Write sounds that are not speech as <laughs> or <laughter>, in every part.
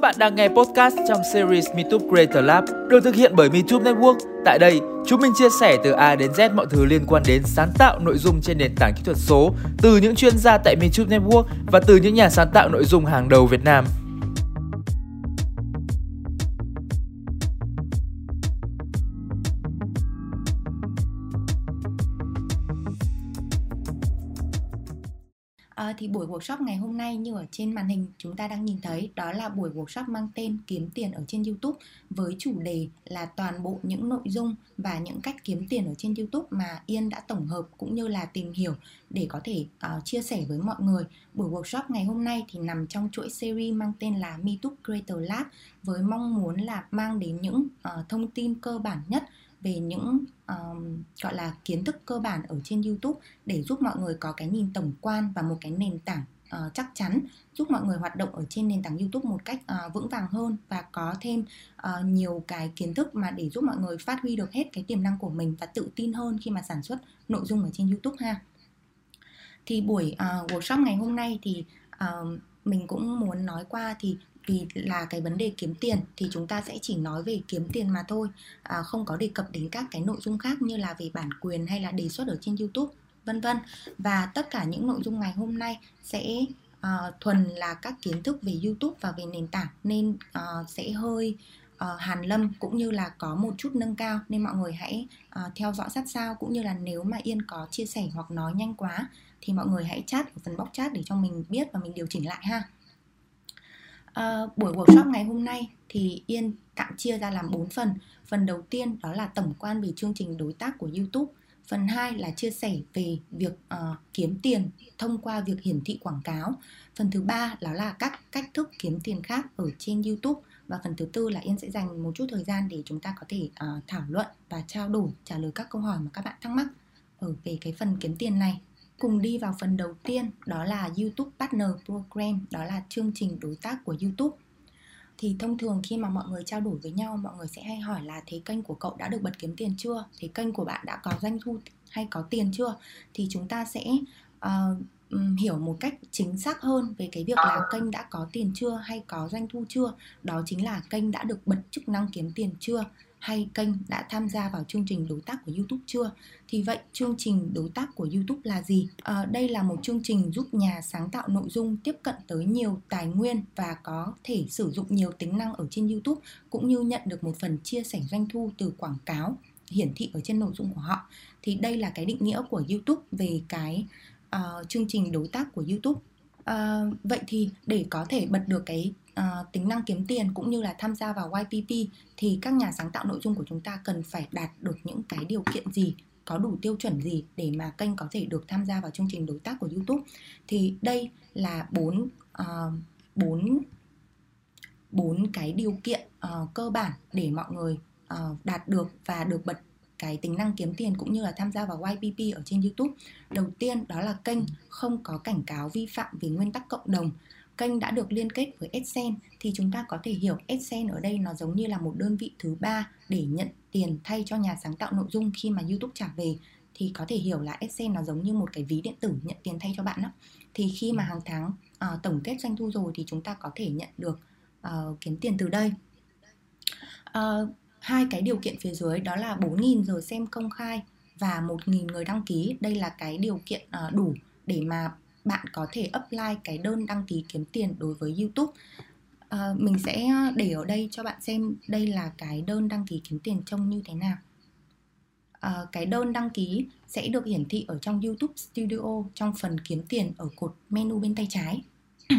Các bạn đang nghe podcast trong series MeTube Creator Lab được thực hiện bởi MeTube Network. Tại đây, chúng mình chia sẻ từ A đến Z mọi thứ liên quan đến sáng tạo nội dung trên nền tảng kỹ thuật số từ những chuyên gia tại MeTube Network và từ những nhà sáng tạo nội dung hàng đầu Việt Nam. Thì buổi workshop ngày hôm nay như ở trên màn hình chúng ta đang nhìn thấy đó là buổi workshop mang tên kiếm tiền ở trên YouTube với chủ đề là toàn bộ những nội dung và những cách kiếm tiền ở trên YouTube mà Yên đã tổng hợp cũng như là tìm hiểu để có thể uh, chia sẻ với mọi người. Buổi workshop ngày hôm nay thì nằm trong chuỗi series mang tên là MeTube Creator Lab với mong muốn là mang đến những uh, thông tin cơ bản nhất về những um, gọi là kiến thức cơ bản ở trên YouTube để giúp mọi người có cái nhìn tổng quan và một cái nền tảng uh, chắc chắn giúp mọi người hoạt động ở trên nền tảng YouTube một cách uh, vững vàng hơn và có thêm uh, nhiều cái kiến thức mà để giúp mọi người phát huy được hết cái tiềm năng của mình và tự tin hơn khi mà sản xuất nội dung ở trên YouTube ha. Thì buổi uh, workshop ngày hôm nay thì uh, mình cũng muốn nói qua thì vì là cái vấn đề kiếm tiền thì chúng ta sẽ chỉ nói về kiếm tiền mà thôi à, không có đề cập đến các cái nội dung khác như là về bản quyền hay là đề xuất ở trên youtube vân vân. Và tất cả những nội dung ngày hôm nay sẽ uh, thuần là các kiến thức về youtube và về nền tảng nên uh, sẽ hơi uh, hàn lâm cũng như là có một chút nâng cao. Nên mọi người hãy uh, theo dõi sát sao cũng như là nếu mà yên có chia sẻ hoặc nói nhanh quá thì mọi người hãy chat ở phần box chat để cho mình biết và mình điều chỉnh lại ha. À, buổi workshop ngày hôm nay thì Yên tạm chia ra làm 4 phần. Phần đầu tiên đó là tổng quan về chương trình đối tác của YouTube. Phần 2 là chia sẻ về việc uh, kiếm tiền thông qua việc hiển thị quảng cáo. Phần thứ ba đó là các cách thức kiếm tiền khác ở trên YouTube và phần thứ tư là Yên sẽ dành một chút thời gian để chúng ta có thể uh, thảo luận và trao đổi trả lời các câu hỏi mà các bạn thắc mắc ở về cái phần kiếm tiền này cùng đi vào phần đầu tiên đó là YouTube Partner Program, đó là chương trình đối tác của YouTube. Thì thông thường khi mà mọi người trao đổi với nhau, mọi người sẽ hay hỏi là thế kênh của cậu đã được bật kiếm tiền chưa? Thế kênh của bạn đã có doanh thu hay có tiền chưa? Thì chúng ta sẽ uh, hiểu một cách chính xác hơn về cái việc là kênh đã có tiền chưa hay có doanh thu chưa. Đó chính là kênh đã được bật chức năng kiếm tiền chưa hay kênh đã tham gia vào chương trình đối tác của YouTube chưa? Thì vậy chương trình đối tác của YouTube là gì? À, đây là một chương trình giúp nhà sáng tạo nội dung tiếp cận tới nhiều tài nguyên và có thể sử dụng nhiều tính năng ở trên YouTube cũng như nhận được một phần chia sẻ doanh thu từ quảng cáo hiển thị ở trên nội dung của họ. Thì đây là cái định nghĩa của YouTube về cái uh, chương trình đối tác của YouTube. À, vậy thì để có thể bật được cái uh, tính năng kiếm tiền cũng như là tham gia vào YPP thì các nhà sáng tạo nội dung của chúng ta cần phải đạt được những cái điều kiện gì có đủ tiêu chuẩn gì để mà kênh có thể được tham gia vào chương trình đối tác của YouTube thì đây là bốn ờ, bốn bốn cái điều kiện uh, cơ bản để mọi người uh, đạt được và được bật cái tính năng kiếm tiền cũng như là tham gia vào YPP ở trên YouTube. Đầu tiên đó là kênh không có cảnh cáo vi phạm về nguyên tắc cộng đồng kênh đã được liên kết với AdSense thì chúng ta có thể hiểu AdSense ở đây nó giống như là một đơn vị thứ ba để nhận tiền thay cho nhà sáng tạo nội dung khi mà YouTube trả về thì có thể hiểu là AdSense nó giống như một cái ví điện tử nhận tiền thay cho bạn đó. Thì khi mà hàng tháng uh, tổng kết doanh thu rồi thì chúng ta có thể nhận được uh, kiếm tiền từ đây. Uh, hai cái điều kiện phía dưới đó là 4.000 giờ xem công khai và 1.000 người đăng ký. Đây là cái điều kiện uh, đủ để mà bạn có thể apply cái đơn đăng ký kiếm tiền đối với YouTube. À, mình sẽ để ở đây cho bạn xem đây là cái đơn đăng ký kiếm tiền trông như thế nào. À, cái đơn đăng ký sẽ được hiển thị ở trong YouTube Studio trong phần kiếm tiền ở cột menu bên tay trái. <clears throat>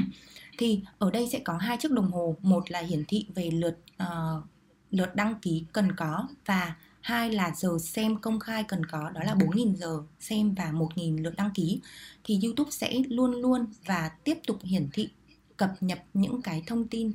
Thì ở đây sẽ có hai chiếc đồng hồ một là hiển thị về lượt uh, lượt đăng ký cần có và hai là giờ xem công khai cần có đó là 4.000 giờ xem và 1.000 lượt đăng ký. Thì YouTube sẽ luôn luôn và tiếp tục hiển thị cập nhật những cái thông tin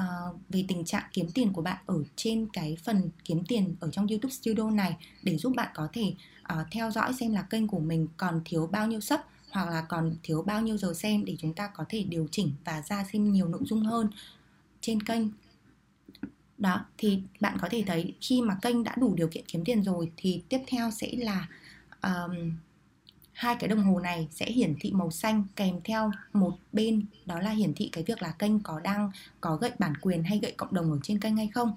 uh, về tình trạng kiếm tiền của bạn ở trên cái phần kiếm tiền ở trong YouTube Studio này để giúp bạn có thể uh, theo dõi xem là kênh của mình còn thiếu bao nhiêu sub hoặc là còn thiếu bao nhiêu giờ xem để chúng ta có thể điều chỉnh và ra xem nhiều nội dung hơn trên kênh đó thì bạn có thể thấy khi mà kênh đã đủ điều kiện kiếm tiền rồi thì tiếp theo sẽ là um, hai cái đồng hồ này sẽ hiển thị màu xanh kèm theo một bên đó là hiển thị cái việc là kênh có đang có gậy bản quyền hay gậy cộng đồng ở trên kênh hay không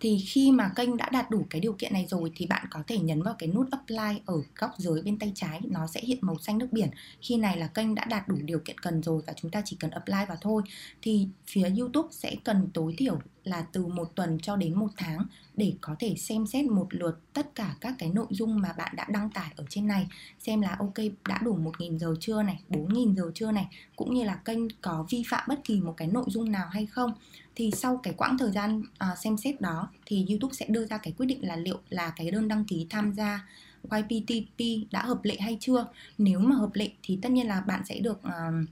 thì khi mà kênh đã đạt đủ cái điều kiện này rồi thì bạn có thể nhấn vào cái nút apply ở góc dưới bên tay trái, nó sẽ hiện màu xanh nước biển. Khi này là kênh đã đạt đủ điều kiện cần rồi và chúng ta chỉ cần apply vào thôi. Thì phía YouTube sẽ cần tối thiểu là từ một tuần cho đến một tháng để có thể xem xét một lượt tất cả các cái nội dung mà bạn đã đăng tải ở trên này. Xem là ok, đã đủ 1.000 giờ chưa này 4.000 giờ chưa này, cũng như là kênh có vi phạm bất kỳ một cái nội dung nào hay không thì sau cái quãng thời gian uh, xem xét đó thì YouTube sẽ đưa ra cái quyết định là liệu là cái đơn đăng ký tham gia YPTP đã hợp lệ hay chưa. Nếu mà hợp lệ thì tất nhiên là bạn sẽ được uh,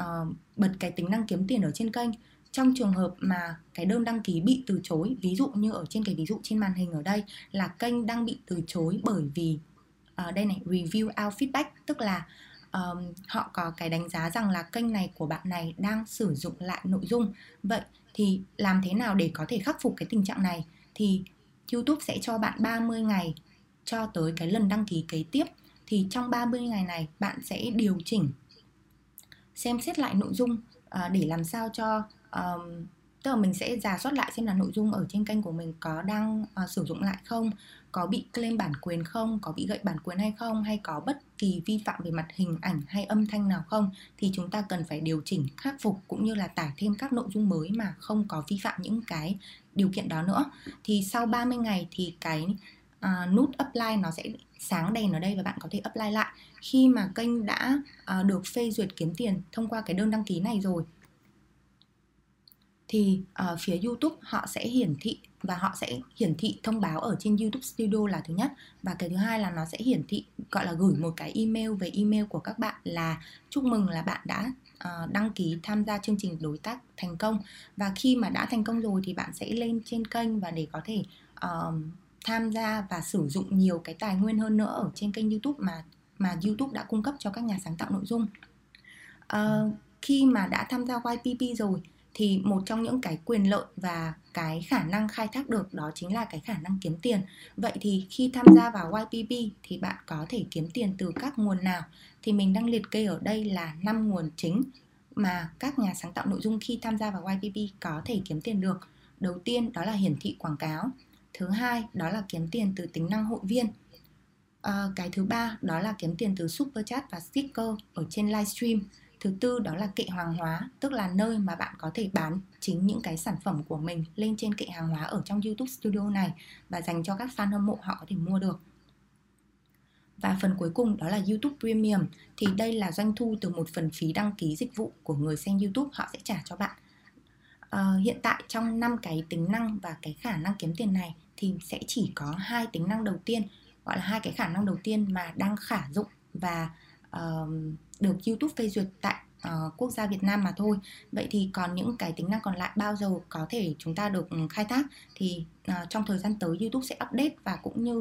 uh, bật cái tính năng kiếm tiền ở trên kênh. Trong trường hợp mà cái đơn đăng ký bị từ chối ví dụ như ở trên cái ví dụ trên màn hình ở đây là kênh đang bị từ chối bởi vì uh, đây này review out feedback tức là um, họ có cái đánh giá rằng là kênh này của bạn này đang sử dụng lại nội dung. Vậy thì làm thế nào để có thể khắc phục cái tình trạng này? Thì YouTube sẽ cho bạn 30 ngày cho tới cái lần đăng ký kế tiếp. Thì trong 30 ngày này bạn sẽ điều chỉnh xem xét lại nội dung uh, để làm sao cho um, tức là mình sẽ giả soát lại xem là nội dung ở trên kênh của mình có đang uh, sử dụng lại không có bị claim bản quyền không có bị gậy bản quyền hay không hay có bất kỳ vi phạm về mặt hình ảnh hay âm thanh nào không thì chúng ta cần phải điều chỉnh khắc phục cũng như là tải thêm các nội dung mới mà không có vi phạm những cái điều kiện đó nữa. Thì sau 30 ngày thì cái uh, nút apply nó sẽ sáng đèn ở đây và bạn có thể apply lại. Khi mà kênh đã uh, được phê duyệt kiếm tiền thông qua cái đơn đăng ký này rồi thì uh, phía YouTube họ sẽ hiển thị và họ sẽ hiển thị thông báo ở trên YouTube Studio là thứ nhất và cái thứ hai là nó sẽ hiển thị gọi là gửi một cái email về email của các bạn là chúc mừng là bạn đã uh, đăng ký tham gia chương trình đối tác thành công và khi mà đã thành công rồi thì bạn sẽ lên trên kênh và để có thể uh, tham gia và sử dụng nhiều cái tài nguyên hơn nữa ở trên kênh YouTube mà mà YouTube đã cung cấp cho các nhà sáng tạo nội dung. Uh, khi mà đã tham gia YPP rồi thì một trong những cái quyền lợi và cái khả năng khai thác được đó chính là cái khả năng kiếm tiền. Vậy thì khi tham gia vào YPP thì bạn có thể kiếm tiền từ các nguồn nào? Thì mình đang liệt kê ở đây là 5 nguồn chính mà các nhà sáng tạo nội dung khi tham gia vào YPP có thể kiếm tiền được. Đầu tiên đó là hiển thị quảng cáo. Thứ hai đó là kiếm tiền từ tính năng hội viên. À, cái thứ ba đó là kiếm tiền từ super chat và sticker ở trên livestream thứ tư đó là kệ hàng hóa tức là nơi mà bạn có thể bán chính những cái sản phẩm của mình lên trên kệ hàng hóa ở trong youtube studio này và dành cho các fan hâm mộ họ có thể mua được và phần cuối cùng đó là YouTube Premium thì đây là doanh thu từ một phần phí đăng ký dịch vụ của người xem YouTube họ sẽ trả cho bạn. À, hiện tại trong năm cái tính năng và cái khả năng kiếm tiền này thì sẽ chỉ có hai tính năng đầu tiên gọi là hai cái khả năng đầu tiên mà đang khả dụng và uh, được YouTube phê duyệt tại uh, quốc gia Việt Nam mà thôi. Vậy thì còn những cái tính năng còn lại bao giờ có thể chúng ta được ừ, khai thác thì uh, trong thời gian tới YouTube sẽ update và cũng như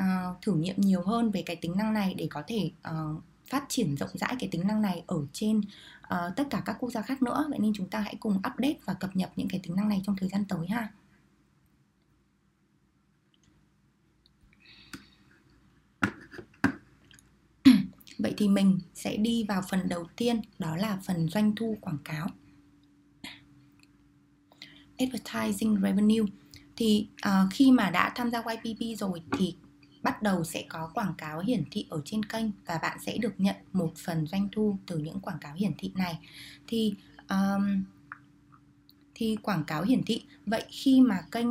uh, thử nghiệm nhiều hơn về cái tính năng này để có thể uh, phát triển rộng rãi cái tính năng này ở trên uh, tất cả các quốc gia khác nữa. Vậy nên chúng ta hãy cùng update và cập nhật những cái tính năng này trong thời gian tới ha. Vậy thì mình sẽ đi vào phần đầu tiên đó là phần doanh thu quảng cáo. Advertising revenue thì uh, khi mà đã tham gia YPP rồi thì bắt đầu sẽ có quảng cáo hiển thị ở trên kênh và bạn sẽ được nhận một phần doanh thu từ những quảng cáo hiển thị này thì um, thì quảng cáo hiển thị vậy khi mà kênh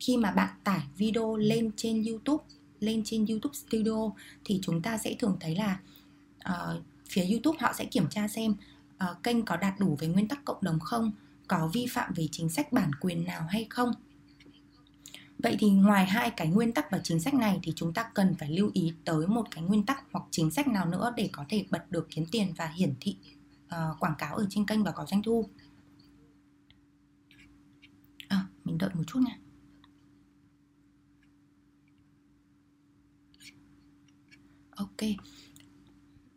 khi mà bạn tải video lên trên YouTube lên trên YouTube Studio thì chúng ta sẽ thường thấy là uh, phía YouTube họ sẽ kiểm tra xem uh, kênh có đạt đủ về nguyên tắc cộng đồng không, có vi phạm về chính sách bản quyền nào hay không. Vậy thì ngoài hai cái nguyên tắc và chính sách này thì chúng ta cần phải lưu ý tới một cái nguyên tắc hoặc chính sách nào nữa để có thể bật được kiếm tiền và hiển thị uh, quảng cáo ở trên kênh và có doanh thu. À, mình đợi một chút nha. Ok.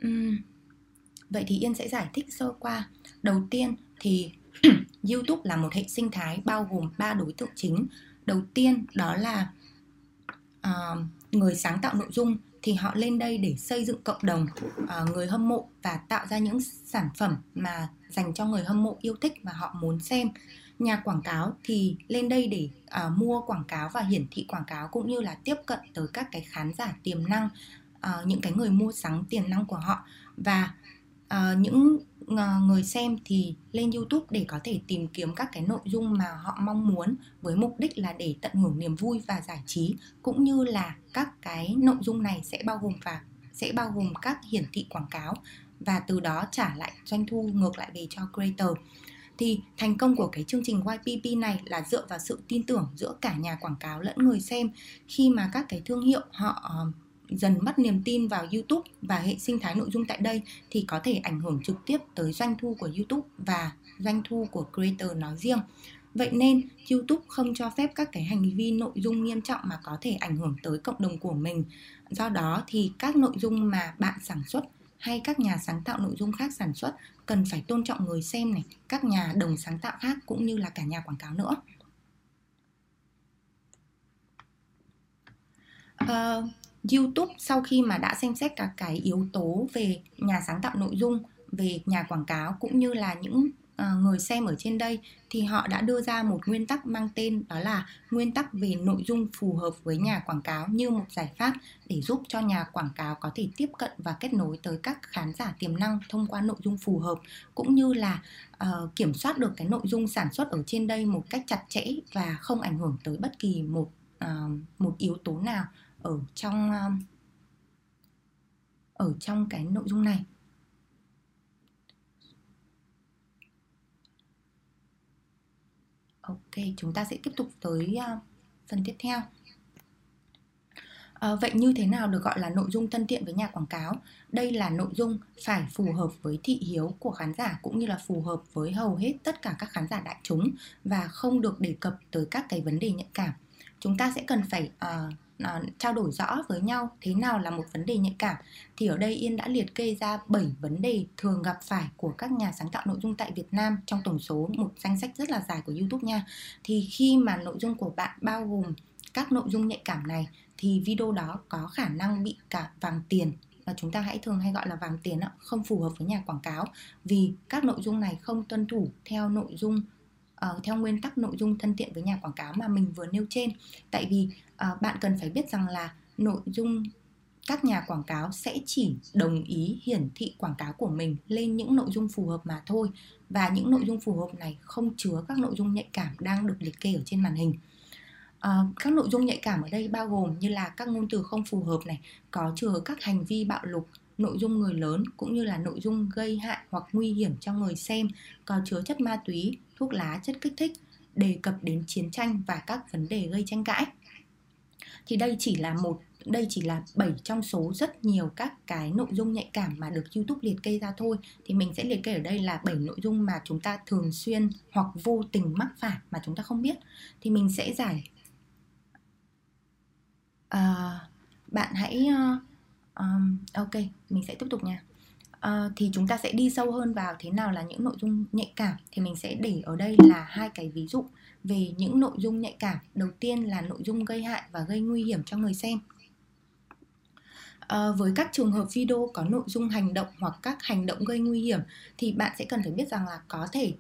Uhm. vậy thì yên sẽ giải thích sơ qua. Đầu tiên thì <clears throat> youtube là một hệ sinh thái bao gồm ba đối tượng chính. Đầu tiên đó là uh, người sáng tạo nội dung thì họ lên đây để xây dựng cộng đồng uh, người hâm mộ và tạo ra những sản phẩm mà dành cho người hâm mộ yêu thích và họ muốn xem. Nhà quảng cáo thì lên đây để uh, mua quảng cáo và hiển thị quảng cáo cũng như là tiếp cận tới các cái khán giả tiềm năng uh, những cái người mua sắm tiềm năng của họ. Và uh, những uh, người xem thì lên YouTube để có thể tìm kiếm các cái nội dung mà họ mong muốn với mục đích là để tận hưởng niềm vui và giải trí cũng như là các cái nội dung này sẽ bao gồm và sẽ bao gồm các hiển thị quảng cáo và từ đó trả lại doanh thu ngược lại về cho creator. Thì thành công của cái chương trình YPP này là dựa vào sự tin tưởng giữa cả nhà quảng cáo lẫn người xem. Khi mà các cái thương hiệu họ dần mất niềm tin vào YouTube và hệ sinh thái nội dung tại đây thì có thể ảnh hưởng trực tiếp tới doanh thu của YouTube và doanh thu của creator nói riêng. Vậy nên YouTube không cho phép các cái hành vi nội dung nghiêm trọng mà có thể ảnh hưởng tới cộng đồng của mình. Do đó thì các nội dung mà bạn sản xuất hay các nhà sáng tạo nội dung khác sản xuất cần phải tôn trọng người xem này, các nhà đồng sáng tạo khác cũng như là cả nhà quảng cáo nữa. Uh, YouTube sau khi mà đã xem xét các cái yếu tố về nhà sáng tạo nội dung, về nhà quảng cáo cũng như là những uh, người xem ở trên đây thì họ đã đưa ra một nguyên tắc mang tên đó là nguyên tắc về nội dung phù hợp với nhà quảng cáo như một giải pháp để giúp cho nhà quảng cáo có thể tiếp cận và kết nối tới các khán giả tiềm năng thông qua nội dung phù hợp cũng như là uh, kiểm soát được cái nội dung sản xuất ở trên đây một cách chặt chẽ và không ảnh hưởng tới bất kỳ một uh, một yếu tố nào ở trong um, ở trong cái nội dung này ok chúng ta sẽ tiếp tục tới uh, phần tiếp theo À, vậy như thế nào được gọi là nội dung thân thiện với nhà quảng cáo? Đây là nội dung phải phù hợp với thị hiếu của khán giả cũng như là phù hợp với hầu hết tất cả các khán giả đại chúng và không được đề cập tới các cái vấn đề nhạy cảm. Chúng ta sẽ cần phải uh, Ờ, trao đổi rõ với nhau thế nào là một vấn đề nhạy cảm thì ở đây Yên đã liệt kê ra 7 vấn đề thường gặp phải của các nhà sáng tạo nội dung tại Việt Nam trong tổng số một danh sách rất là dài của YouTube nha. Thì khi mà nội dung của bạn bao gồm các nội dung nhạy cảm này thì video đó có khả năng bị cả vàng tiền và chúng ta hãy thường hay gọi là vàng tiền không phù hợp với nhà quảng cáo vì các nội dung này không tuân thủ theo nội dung uh, theo nguyên tắc nội dung thân thiện với nhà quảng cáo mà mình vừa nêu trên. Tại vì uh, bạn cần phải biết rằng là nội dung các nhà quảng cáo sẽ chỉ đồng ý hiển thị quảng cáo của mình lên những nội dung phù hợp mà thôi. Và những nội dung phù hợp này không chứa các nội dung nhạy cảm đang được liệt kê ở trên màn hình. À, các nội dung nhạy cảm ở đây bao gồm như là các ngôn từ không phù hợp này có chứa các hành vi bạo lục nội dung người lớn cũng như là nội dung gây hại hoặc nguy hiểm cho người xem có chứa chất ma túy thuốc lá, chất kích thích, đề cập đến chiến tranh và các vấn đề gây tranh cãi. Thì đây chỉ là một đây chỉ là 7 trong số rất nhiều các cái nội dung nhạy cảm mà được YouTube liệt kê ra thôi. Thì mình sẽ liệt kê ở đây là 7 nội dung mà chúng ta thường xuyên hoặc vô tình mắc phải mà chúng ta không biết. Thì mình sẽ giải à, bạn hãy uh, um, ok mình sẽ tiếp tục nha uh, thì chúng ta sẽ đi sâu hơn vào thế nào là những nội dung nhạy cảm. Thì mình sẽ để ở đây là hai cái ví dụ về những nội dung nhạy cảm. Đầu tiên là nội dung gây hại và gây nguy hiểm cho người xem. À, với các trường hợp video có nội dung hành động hoặc các hành động gây nguy hiểm thì bạn sẽ cần phải biết rằng là có thể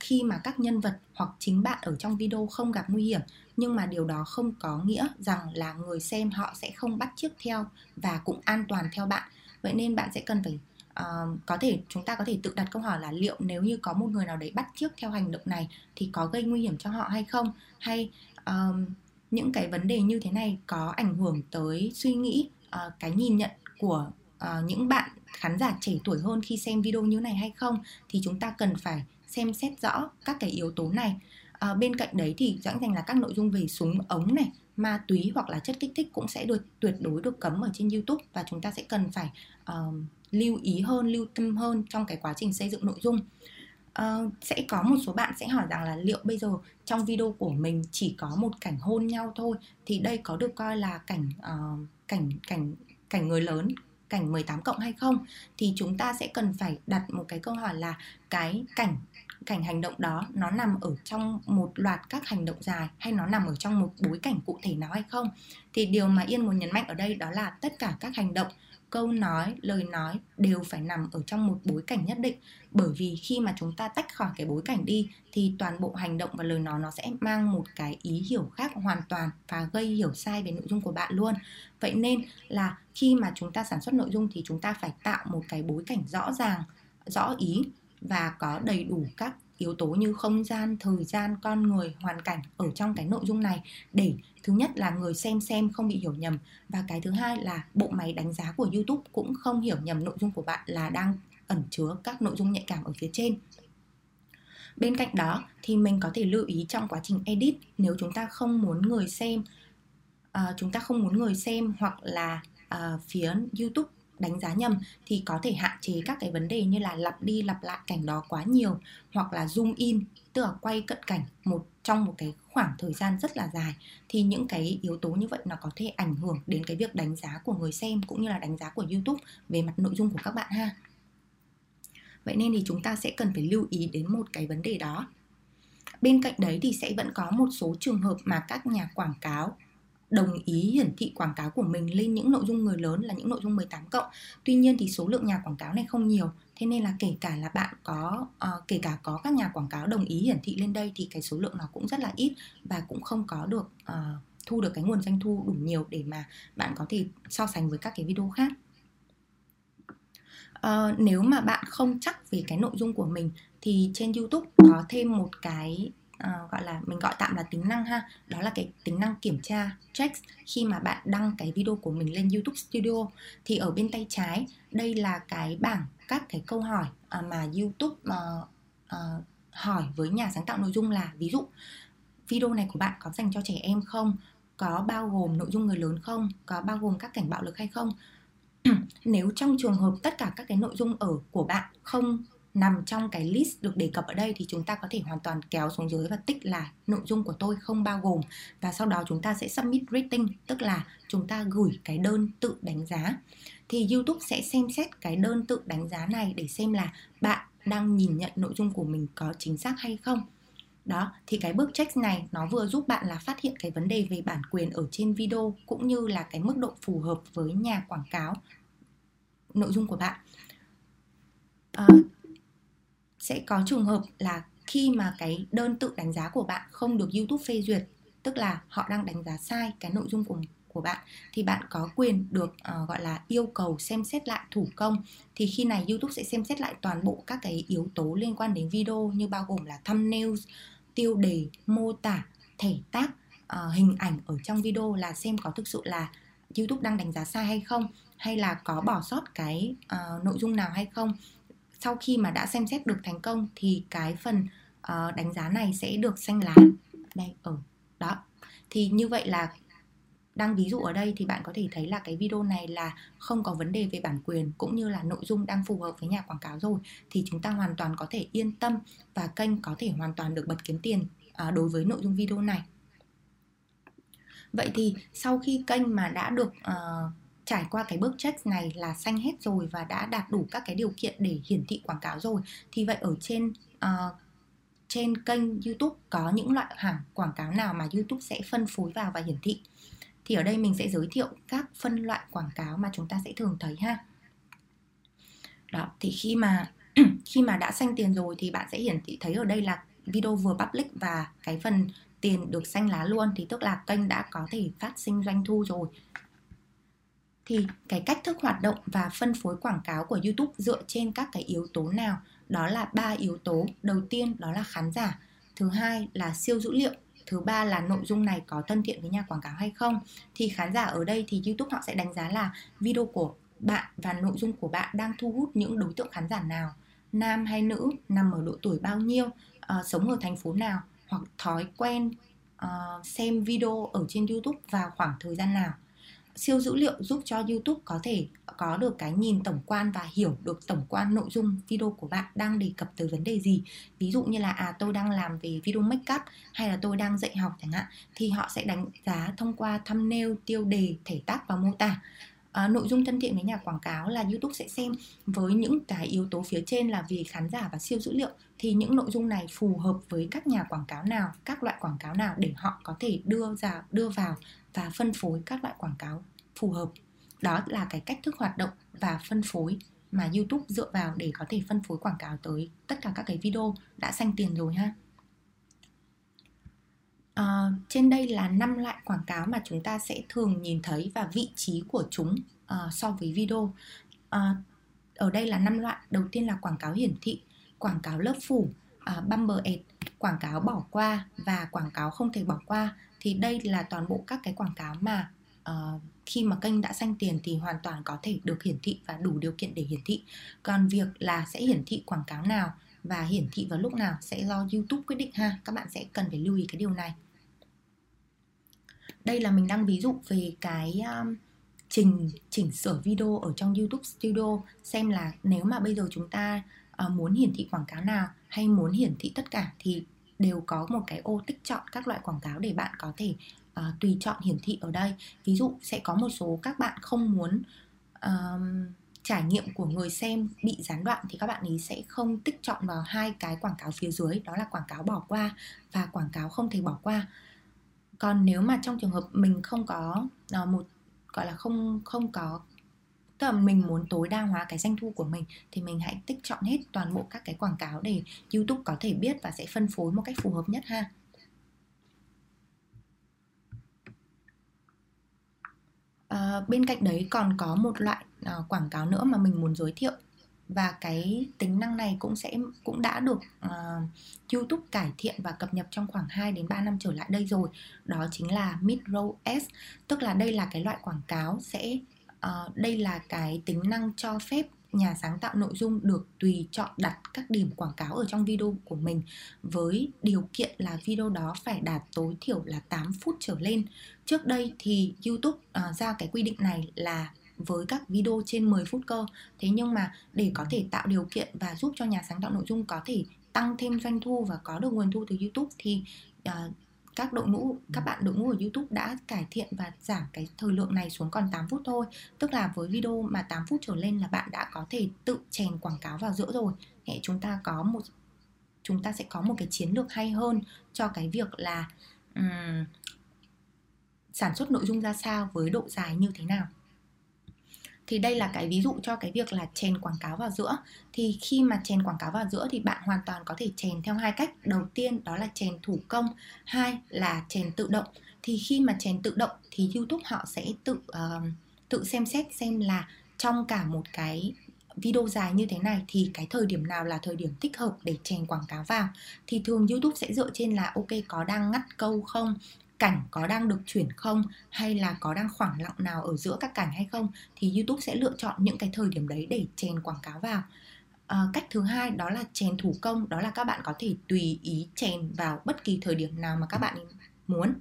khi mà các nhân vật hoặc chính bạn ở trong video không gặp nguy hiểm nhưng mà điều đó không có nghĩa rằng là người xem họ sẽ không bắt chước theo và cũng an toàn theo bạn. Vậy nên bạn sẽ cần phải uh, có thể chúng ta có thể tự đặt câu hỏi là liệu nếu như có một người nào đấy bắt chước theo hành động này thì có gây nguy hiểm cho họ hay không? Hay um, những cái vấn đề như thế này có ảnh hưởng tới suy nghĩ uh, cái nhìn nhận của uh, những bạn khán giả trẻ tuổi hơn khi xem video như này hay không? Thì chúng ta cần phải xem xét rõ các cái yếu tố này. À, bên cạnh đấy thì rõ ràng là các nội dung về súng ống này ma túy hoặc là chất kích thích cũng sẽ được tuyệt đối được cấm ở trên YouTube và chúng ta sẽ cần phải uh, lưu ý hơn lưu tâm hơn trong cái quá trình xây dựng nội dung. Uh, sẽ có một số bạn sẽ hỏi rằng là liệu bây giờ trong video của mình chỉ có một cảnh hôn nhau thôi thì đây có được coi là cảnh uh, cảnh cảnh cảnh người lớn cảnh 18 cộng hay không? Thì chúng ta sẽ cần phải đặt một cái câu hỏi là cái cảnh cảnh hành động đó nó nằm ở trong một loạt các hành động dài hay nó nằm ở trong một bối cảnh cụ thể nào hay không? Thì điều mà yên muốn nhấn mạnh ở đây đó là tất cả các hành động câu nói, lời nói đều phải nằm ở trong một bối cảnh nhất định. Bởi vì khi mà chúng ta tách khỏi cái bối cảnh đi, thì toàn bộ hành động và lời nói nó sẽ mang một cái ý hiểu khác hoàn toàn và gây hiểu sai về nội dung của bạn luôn. Vậy nên là khi mà chúng ta sản xuất nội dung thì chúng ta phải tạo một cái bối cảnh rõ ràng, rõ ý và có đầy đủ các yếu tố như không gian, thời gian, con người, hoàn cảnh ở trong cái nội dung này để thứ nhất là người xem xem không bị hiểu nhầm và cái thứ hai là bộ máy đánh giá của YouTube cũng không hiểu nhầm nội dung của bạn là đang ẩn chứa các nội dung nhạy cảm ở phía trên. Bên cạnh đó thì mình có thể lưu ý trong quá trình edit nếu chúng ta không muốn người xem uh, chúng ta không muốn người xem hoặc là uh, phía YouTube đánh giá nhầm thì có thể hạn chế các cái vấn đề như là lặp đi lặp lại cảnh đó quá nhiều hoặc là zoom in, tức là quay cận cảnh một, trong một cái khoảng thời gian rất là dài thì những cái yếu tố như vậy nó có thể ảnh hưởng đến cái việc đánh giá của người xem cũng như là đánh giá của YouTube về mặt nội dung của các bạn ha. Vậy nên thì chúng ta sẽ cần phải lưu ý đến một cái vấn đề đó. Bên cạnh đấy thì sẽ vẫn có một số trường hợp mà các nhà quảng cáo đồng ý hiển thị quảng cáo của mình lên những nội dung người lớn là những nội dung 18 cộng. Tuy nhiên thì số lượng nhà quảng cáo này không nhiều, thế nên là kể cả là bạn có uh, kể cả có các nhà quảng cáo đồng ý hiển thị lên đây thì cái số lượng nó cũng rất là ít và cũng không có được uh, thu được cái nguồn doanh thu đủ nhiều để mà bạn có thể so sánh với các cái video khác. Uh, nếu mà bạn không chắc về cái nội dung của mình thì trên YouTube có thêm một cái uh, gọi là mình gọi tạm là tính năng ha. Đó là cái tính năng kiểm tra checks khi mà bạn đăng cái video của mình lên YouTube Studio. Thì ở bên tay trái đây là cái bảng các cái câu hỏi uh, mà YouTube uh, uh, hỏi với nhà sáng tạo nội dung là ví dụ video này của bạn có dành cho trẻ em không? Có bao gồm nội dung người lớn không? Có bao gồm các cảnh bạo lực hay không? <clears throat> Nếu trong trường hợp tất cả các cái nội dung ở của bạn không nằm trong cái list được đề cập ở đây thì chúng ta có thể hoàn toàn kéo xuống dưới và tích là nội dung của tôi không bao gồm. Và sau đó chúng ta sẽ submit rating tức là chúng ta gửi cái đơn tự đánh giá. Thì YouTube sẽ xem xét cái đơn tự đánh giá này để xem là bạn đang nhìn nhận nội dung của mình có chính xác hay không. Đó thì cái bước check này nó vừa giúp bạn là phát hiện cái vấn đề về bản quyền ở trên video cũng như là cái mức độ phù hợp với nhà quảng cáo nội dung của bạn. À, sẽ có trường hợp là khi mà cái đơn tự đánh giá của bạn không được YouTube phê duyệt tức là họ đang đánh giá sai cái nội dung của của bạn thì bạn có quyền được uh, gọi là yêu cầu xem xét lại thủ công. Thì khi này YouTube sẽ xem xét lại toàn bộ các cái yếu tố liên quan đến video như bao gồm là thumbnail, tiêu đề, mô tả, thể tác, uh, hình ảnh ở trong video là xem có thực sự là YouTube đang đánh giá sai hay không hay là có bỏ sót cái uh, nội dung nào hay không sau khi mà đã xem xét được thành công thì cái phần uh, đánh giá này sẽ được xanh lá. Đây ở đó. Thì như vậy là đang ví dụ ở đây thì bạn có thể thấy là cái video này là không có vấn đề về bản quyền cũng như là nội dung đang phù hợp với nhà quảng cáo rồi. Thì chúng ta hoàn toàn có thể yên tâm và kênh có thể hoàn toàn được bật kiếm tiền uh, đối với nội dung video này. Vậy thì sau khi kênh mà đã được uh, trải qua cái bước check này là xanh hết rồi và đã đạt đủ các cái điều kiện để hiển thị quảng cáo rồi. Thì vậy ở trên uh, trên kênh YouTube có những loại hàng quảng cáo nào mà YouTube sẽ phân phối vào và hiển thị? Thì ở đây mình sẽ giới thiệu các phân loại quảng cáo mà chúng ta sẽ thường thấy ha. Đó thì khi mà <clears throat> khi mà đã xanh tiền rồi thì bạn sẽ hiển thị thấy ở đây là video vừa public và cái phần tiền được xanh lá luôn. Thì tức là kênh đã có thể phát sinh doanh thu rồi thì cái cách thức hoạt động và phân phối quảng cáo của YouTube dựa trên các cái yếu tố nào? Đó là ba yếu tố. Đầu tiên đó là khán giả, thứ hai là siêu dữ liệu, thứ ba là nội dung này có thân thiện với nhà quảng cáo hay không. Thì khán giả ở đây thì YouTube họ sẽ đánh giá là video của bạn và nội dung của bạn đang thu hút những đối tượng khán giả nào, nam hay nữ, nằm ở độ tuổi bao nhiêu, uh, sống ở thành phố nào? Hoặc thói quen uh, xem video ở trên YouTube vào khoảng thời gian nào? Siêu dữ liệu giúp cho YouTube có thể có được cái nhìn tổng quan và hiểu được tổng quan nội dung video của bạn đang đề cập tới vấn đề gì. Ví dụ như là à tôi đang làm về video make up hay là tôi đang dạy học chẳng hạn thì họ sẽ đánh giá thông qua thumbnail, tiêu đề, thể tác và mô tả. à, nội dung thân thiện với nhà quảng cáo là YouTube sẽ xem với những cái yếu tố phía trên là vì khán giả và siêu dữ liệu thì những nội dung này phù hợp với các nhà quảng cáo nào, các loại quảng cáo nào để họ có thể đưa ra đưa vào và phân phối các loại quảng cáo phù hợp. Đó là cái cách thức hoạt động và phân phối mà YouTube dựa vào để có thể phân phối quảng cáo tới tất cả các cái video đã xanh tiền rồi ha. À, trên đây là năm loại quảng cáo mà chúng ta sẽ thường nhìn thấy và vị trí của chúng à, so với video. À, ở đây là năm loại. Đầu tiên là quảng cáo hiển thị, quảng cáo lớp phủ, à, bumper ad, quảng cáo bỏ qua và quảng cáo không thể bỏ qua. Thì đây là toàn bộ các cái quảng cáo mà à, khi mà kênh đã xanh tiền thì hoàn toàn có thể được hiển thị và đủ điều kiện để hiển thị. Còn việc là sẽ hiển thị quảng cáo nào và hiển thị vào lúc nào sẽ do YouTube quyết định ha. Các bạn sẽ cần phải lưu ý cái điều này. Đây là mình đang ví dụ về cái um, trình chỉnh sửa video ở trong YouTube Studio xem là nếu mà bây giờ chúng ta uh, muốn hiển thị quảng cáo nào hay muốn hiển thị tất cả thì đều có một cái ô tích chọn các loại quảng cáo để bạn có thể uh, tùy chọn hiển thị ở đây ví dụ sẽ có một số các bạn không muốn uh, trải nghiệm của người xem bị gián đoạn thì các bạn ấy sẽ không tích chọn vào hai cái quảng cáo phía dưới đó là quảng cáo bỏ qua và quảng cáo không thể bỏ qua còn nếu mà trong trường hợp mình không có uh, một gọi là không không có tức là mình muốn tối đa hóa cái doanh thu của mình thì mình hãy tích chọn hết toàn bộ các cái quảng cáo để YouTube có thể biết và sẽ phân phối một cách phù hợp nhất ha. À, bên cạnh đấy còn có một loại à, quảng cáo nữa mà mình muốn giới thiệu và cái tính năng này cũng sẽ cũng đã được uh, YouTube cải thiện và cập nhật trong khoảng 2 đến 3 năm trở lại đây rồi. Đó chính là Mid-row S, tức là đây là cái loại quảng cáo sẽ uh, đây là cái tính năng cho phép nhà sáng tạo nội dung được tùy chọn đặt các điểm quảng cáo ở trong video của mình với điều kiện là video đó phải đạt tối thiểu là 8 phút trở lên. Trước đây thì YouTube uh, ra cái quy định này là với các video trên 10 phút cơ thế nhưng mà để có thể tạo điều kiện và giúp cho nhà sáng tạo nội dung có thể tăng thêm doanh thu và có được nguồn thu từ YouTube thì uh, các đội ngũ các bạn đội ngũ ở YouTube đã cải thiện và giảm cái thời lượng này xuống còn 8 phút thôi. Tức là với video mà 8 phút trở lên là bạn đã có thể tự chèn quảng cáo vào giữa rồi. Hệ chúng ta có một chúng ta sẽ có một cái chiến lược hay hơn cho cái việc là um, sản xuất nội dung ra sao với độ dài như thế nào thì đây là cái ví dụ cho cái việc là chèn quảng cáo vào giữa. Thì khi mà chèn quảng cáo vào giữa thì bạn hoàn toàn có thể chèn theo hai cách. Đầu tiên đó là chèn thủ công hai là chèn tự động. Thì khi mà chèn tự động thì youtube họ sẽ tự uh, tự xem xét xem là trong cả một cái video dài như thế này thì cái thời điểm nào là thời điểm thích hợp để chèn quảng cáo vào. Thì thường YouTube sẽ dựa trên là ok có đang ngắt câu không? Cảnh có đang được chuyển không? Hay là có đang khoảng lặng nào ở giữa các cảnh hay không? Thì YouTube sẽ lựa chọn những cái thời điểm đấy để chèn quảng cáo vào. À, cách thứ hai đó là chèn thủ công. Đó là các bạn có thể tùy ý chèn vào bất kỳ thời điểm nào mà các bạn muốn.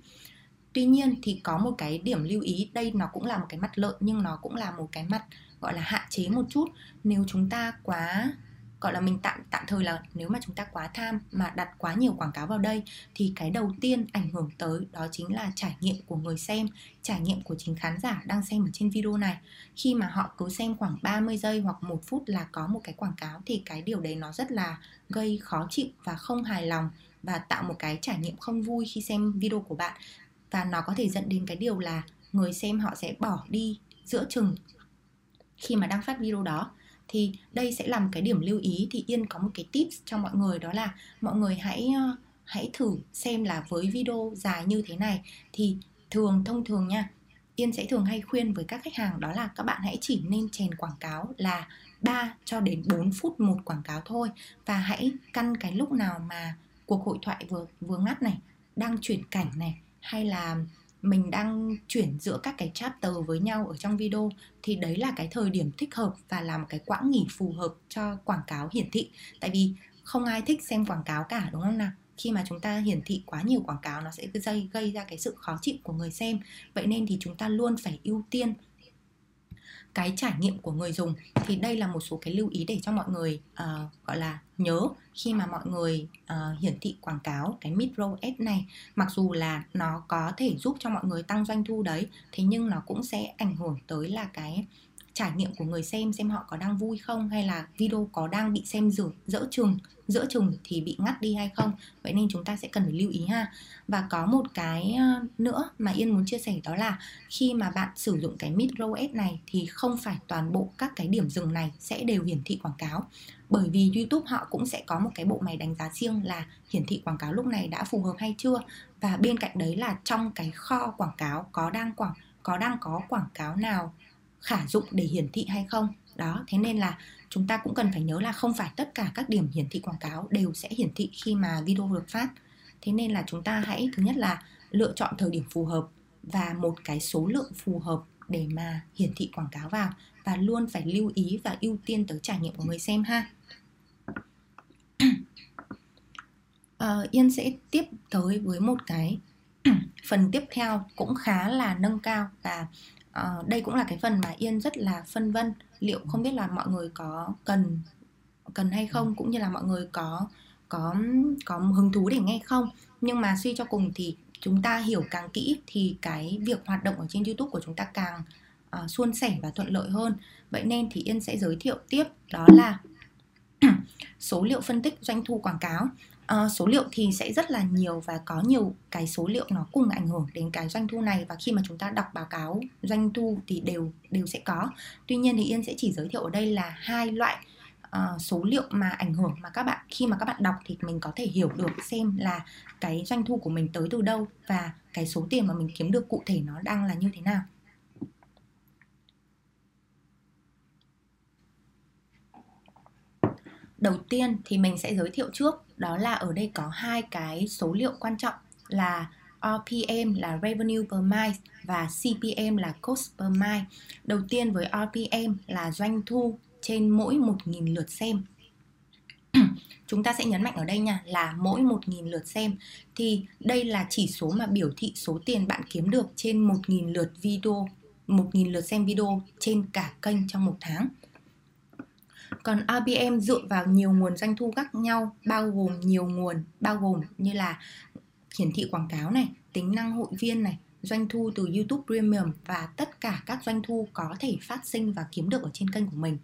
Tuy nhiên thì có một cái điểm lưu ý đây nó cũng là một cái mặt lợi nhưng nó cũng là một cái mặt gọi là hạn chế một chút. Nếu chúng ta quá gọi là mình tạm tạm thời là nếu mà chúng ta quá tham mà đặt quá nhiều quảng cáo vào đây thì cái đầu tiên ảnh hưởng tới đó chính là trải nghiệm của người xem, trải nghiệm của chính khán giả đang xem ở trên video này. Khi mà họ cứ xem khoảng 30 giây hoặc một phút là có một cái quảng cáo thì cái điều đấy nó rất là gây khó chịu và không hài lòng và tạo một cái trải nghiệm không vui khi xem video của bạn và nó có thể dẫn đến cái điều là người xem họ sẽ bỏ đi giữa chừng khi mà đang phát video đó thì đây sẽ là một cái điểm lưu ý thì yên có một cái tips cho mọi người đó là mọi người hãy ờ, hãy thử xem là với video dài như thế này thì thường thông thường nha Yên sẽ thường hay khuyên với các khách hàng đó là các bạn hãy chỉ nên chèn quảng cáo là 3 cho đến 4 phút một quảng cáo thôi. Và hãy căn cái lúc nào mà cuộc hội thoại vừa vừa ngắt này, đang chuyển cảnh này hay là mình đang chuyển giữa các cái chapter với nhau ở trong video, thì đấy là cái thời điểm thích hợp và là một cái quãng nghỉ phù hợp cho quảng cáo hiển thị. Tại vì không ai thích xem quảng cáo cả, đúng không nào? Khi mà chúng ta hiển thị quá nhiều quảng cáo, nó sẽ gây gây ra cái sự khó chịu của người xem. Vậy nên thì chúng ta luôn phải ưu tiên cái trải nghiệm của người dùng. Thì đây là một số cái lưu ý để cho mọi người uh, gọi là nhớ khi mà mọi người uh, hiển thị quảng cáo cái micro ad này. Mặc dù là nó có thể giúp cho mọi người tăng doanh thu đấy thế nhưng nó cũng sẽ ảnh hưởng tới là cái trải nghiệm của người xem xem họ có đang vui không hay là video có đang bị xem dở, dỡ chừng giữa chừng thì bị ngắt đi hay không. Vậy nên chúng ta sẽ cần phải lưu ý ha. Và có một cái ờ, nữa mà yên muốn chia sẻ đó là khi mà bạn sử dụng cái mid row ad này thì không phải toàn bộ các cái điểm dừng này sẽ đều hiển thị quảng cáo. Bởi vì youtube họ cũng sẽ có một cái bộ máy đánh giá riêng là hiển thị quảng cáo lúc này đã phù hợp hay chưa. Và bên cạnh đấy là trong cái kho quảng cáo có đang quảng, có đang có quảng cáo nào khả dụng để hiển thị hay không. Đó thế nên là chúng ta cũng cần phải nhớ là không phải tất cả các điểm hiển thị quảng cáo đều sẽ hiển thị khi mà video được phát. Thế nên là chúng ta hãy thứ nhất là lựa chọn thời điểm phù hợp và một cái số lượng phù hợp để mà hiển thị quảng cáo vào và luôn phải lưu ý và ưu tiên tới trải nghiệm của người xem ha. À, <clears throat> Yên sẽ tiếp tới với một cái <clears throat> phần tiếp theo cũng khá là nâng cao và uh, đây cũng là cái phần mà Yên rất là phân vân. Liệu không biết là mọi người có cần cần hay không cũng như là mọi người có có có hứng thú để nghe không? Nhưng mà suy cho cùng thì chúng ta hiểu càng kỹ thì cái việc hoạt động ở trên YouTube của chúng ta càng uh, suôn sẻ và thuận lợi hơn. Vậy nên thì Yên sẽ giới thiệu tiếp đó là <clears throat> số liệu phân tích doanh thu quảng cáo uh, số liệu thì sẽ rất là nhiều và có nhiều cái số liệu nó cùng ảnh hưởng đến cái doanh thu này và khi mà chúng ta đọc báo cáo doanh thu thì đều đều sẽ có. Tuy nhiên thì yên sẽ chỉ giới thiệu ở đây là hai loại uh, số liệu mà ảnh hưởng mà các bạn khi mà các bạn đọc thì mình có thể hiểu được xem là cái doanh thu của mình tới từ đâu và cái số tiền mà mình kiếm được cụ thể nó đang là như thế nào. Đầu tiên thì mình sẽ giới thiệu trước, đó là ở đây có hai cái số liệu quan trọng là RPM là Revenue per Mile và CPM là Cost per Mile. Đầu tiên với RPM là doanh thu trên mỗi 1.000 lượt xem. <clears throat> Chúng ta sẽ nhấn mạnh ở đây nha, là mỗi 1.000 lượt xem thì đây là chỉ số mà biểu thị số tiền bạn kiếm được trên 1.000 lượt video 1.000 lượt xem video trên cả kênh trong một tháng. Còn RPM dựa vào nhiều nguồn doanh thu khác nhau, bao gồm nhiều nguồn, bao gồm như là hiển thị quảng cáo này, tính năng hội viên này, doanh thu từ YouTube Premium và tất cả các doanh thu có thể phát sinh và kiếm được ở trên kênh của mình.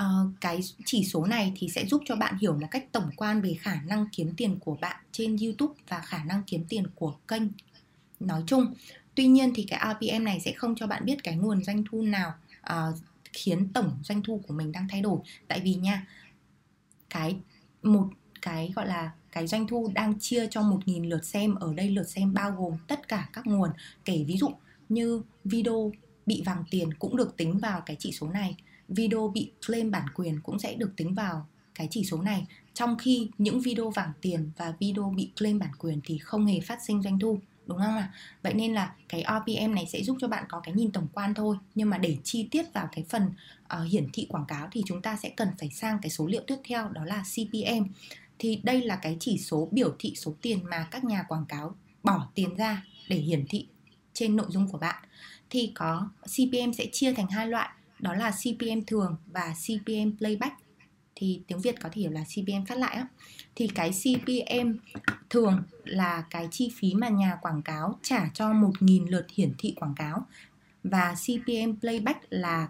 Uh, cái chỉ số này thì sẽ giúp cho bạn hiểu một cách tổng quan về khả năng kiếm tiền của bạn trên YouTube và khả năng kiếm tiền của kênh nói chung. Tuy nhiên thì cái RPM này sẽ không cho bạn biết cái nguồn doanh thu nào uh, khiến tổng doanh thu của mình đang thay đổi. Tại vì nha, cái một cái gọi là cái doanh thu đang chia cho 1.000 lượt xem, ở đây lượt xem bao gồm tất cả các nguồn. Kể ví dụ như video bị vàng tiền cũng được tính vào cái chỉ số này, video bị claim bản quyền cũng sẽ được tính vào cái chỉ số này. Trong khi những video vàng tiền và video bị claim bản quyền thì không hề phát sinh doanh thu đúng không ạ? Vậy nên là cái RPM này sẽ giúp cho bạn có cái nhìn tổng quan thôi. Nhưng mà để chi tiết vào cái phần uh, hiển thị quảng cáo thì chúng ta sẽ cần phải sang cái số liệu tiếp theo đó là CPM thì đây là cái chỉ số biểu thị số tiền mà các nhà quảng cáo bỏ tiền ra để hiển thị trên nội dung của bạn. Thì có CPM sẽ chia thành hai loại đó là CPM thường và CPM playback. Thì tiếng Việt có thể hiểu là CPM phát lại á thì cái CPM thường là cái chi phí mà nhà quảng cáo trả cho 1.000 lượt hiển thị quảng cáo và CPM playback là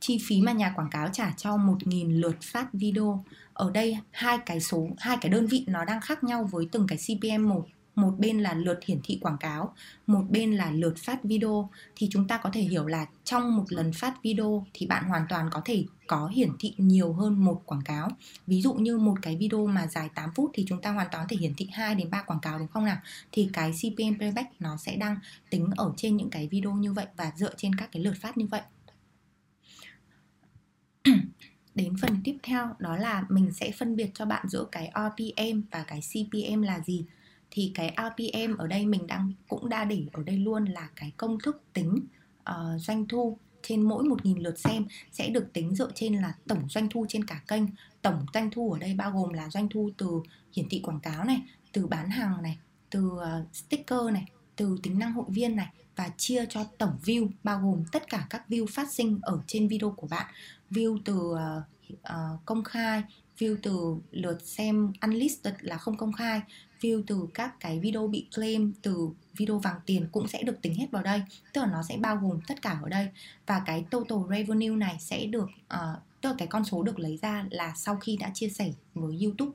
chi phí mà nhà quảng cáo trả cho 1.000 lượt phát video. Ở đây hai cái số, hai cái đơn vị nó đang khác nhau với từng cái CPM một một bên là lượt hiển thị quảng cáo, một bên là lượt phát video. Thì chúng ta có thể hiểu là trong một lần phát video thì bạn hoàn toàn có thể có hiển thị nhiều hơn một quảng cáo. Ví dụ như một cái video mà dài 8 phút thì chúng ta hoàn toàn có thể hiển thị 2 đến 3 quảng cáo, đúng không nào? Thì cái CPM playback nó sẽ đang tính ở trên những cái video như vậy và dựa trên các cái lượt phát như vậy. <clears throat> Đến phần tiếp theo, đó là mình sẽ phân biệt cho bạn giữa cái RPM và cái CPM là gì thì cái RPM ở đây mình đang cũng đa để ở đây luôn là cái công thức tính uh, doanh thu trên mỗi 1.000 lượt xem sẽ được tính dựa trên là tổng doanh thu trên cả kênh. Tổng doanh thu ở đây bao gồm là doanh thu từ hiển thị quảng cáo này từ bán hàng này từ uh, sticker này từ tính năng hội viên này và chia cho tổng view bao gồm tất cả các view phát sinh ở trên video của bạn. View từ uh, uh, công khai view từ lượt xem unlisted là không công khai view từ các cái video bị claim từ video vàng tiền cũng sẽ được tính hết vào đây. Tức là nó sẽ bao gồm tất cả ở đây. Và cái total revenue này sẽ được uh, tức là cái con số được lấy ra là sau khi đã chia sẻ với YouTube.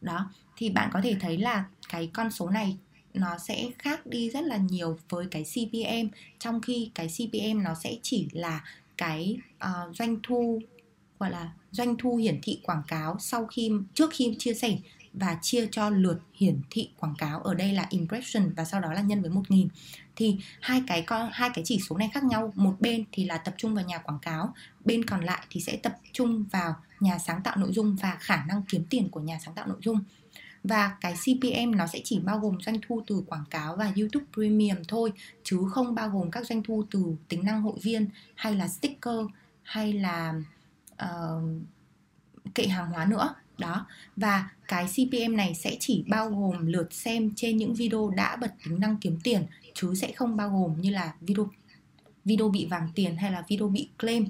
Đó thì bạn có thể thấy là cái con số này nó sẽ khác đi rất là nhiều với cái CPM trong khi cái CPM nó sẽ chỉ là cái uh, doanh thu gọi là doanh thu hiển thị quảng cáo sau khi trước khi chia sẻ và chia cho lượt hiển thị quảng cáo. Ở đây là impression và sau đó là nhân với 1000 thì hai cái con hai cái chỉ số này khác nhau. Một bên thì là tập trung vào nhà quảng cáo bên còn lại thì sẽ tập trung vào nhà sáng tạo nội dung và khả năng kiếm tiền của nhà sáng tạo nội dung. Và cái CPM nó sẽ chỉ bao gồm doanh thu từ quảng cáo và YouTube Premium thôi chứ không bao gồm các doanh thu từ tính năng hội viên hay là sticker hay là uh, kệ hàng hóa nữa đó, và cái CPM này sẽ chỉ bao gồm lượt xem trên những video đã bật tính năng kiếm tiền. Chứ sẽ không bao gồm như là video video bị vàng tiền hay là video bị claim.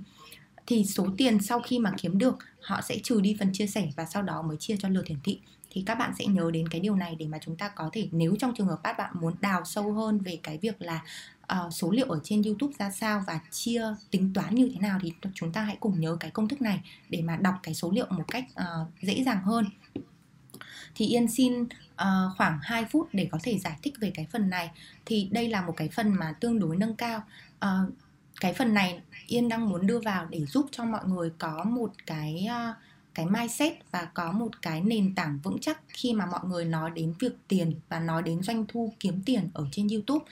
Thì số tiền sau khi mà kiếm được, họ sẽ trừ đi phần chia sẻ và sau đó mới chia cho lượt hiển thị thì các bạn sẽ nhớ đến cái điều này để mà chúng ta có thể nếu trong trường hợp các bạn muốn đào sâu hơn về cái việc là uh, số liệu ở trên YouTube ra sao và chia tính toán như thế nào thì chúng ta hãy cùng nhớ cái công thức này để mà đọc cái số liệu một cách uh, dễ dàng hơn. Thì Yên xin uh, khoảng 2 phút để có thể giải thích về cái phần này. Thì đây là một cái phần mà tương đối nâng cao. Uh, cái phần này Yên đang muốn đưa vào để giúp cho mọi người có một cái uh, cái mindset và có một cái nền tảng vững chắc khi mà mọi người nói đến việc tiền và nói đến doanh thu kiếm tiền ở trên YouTube.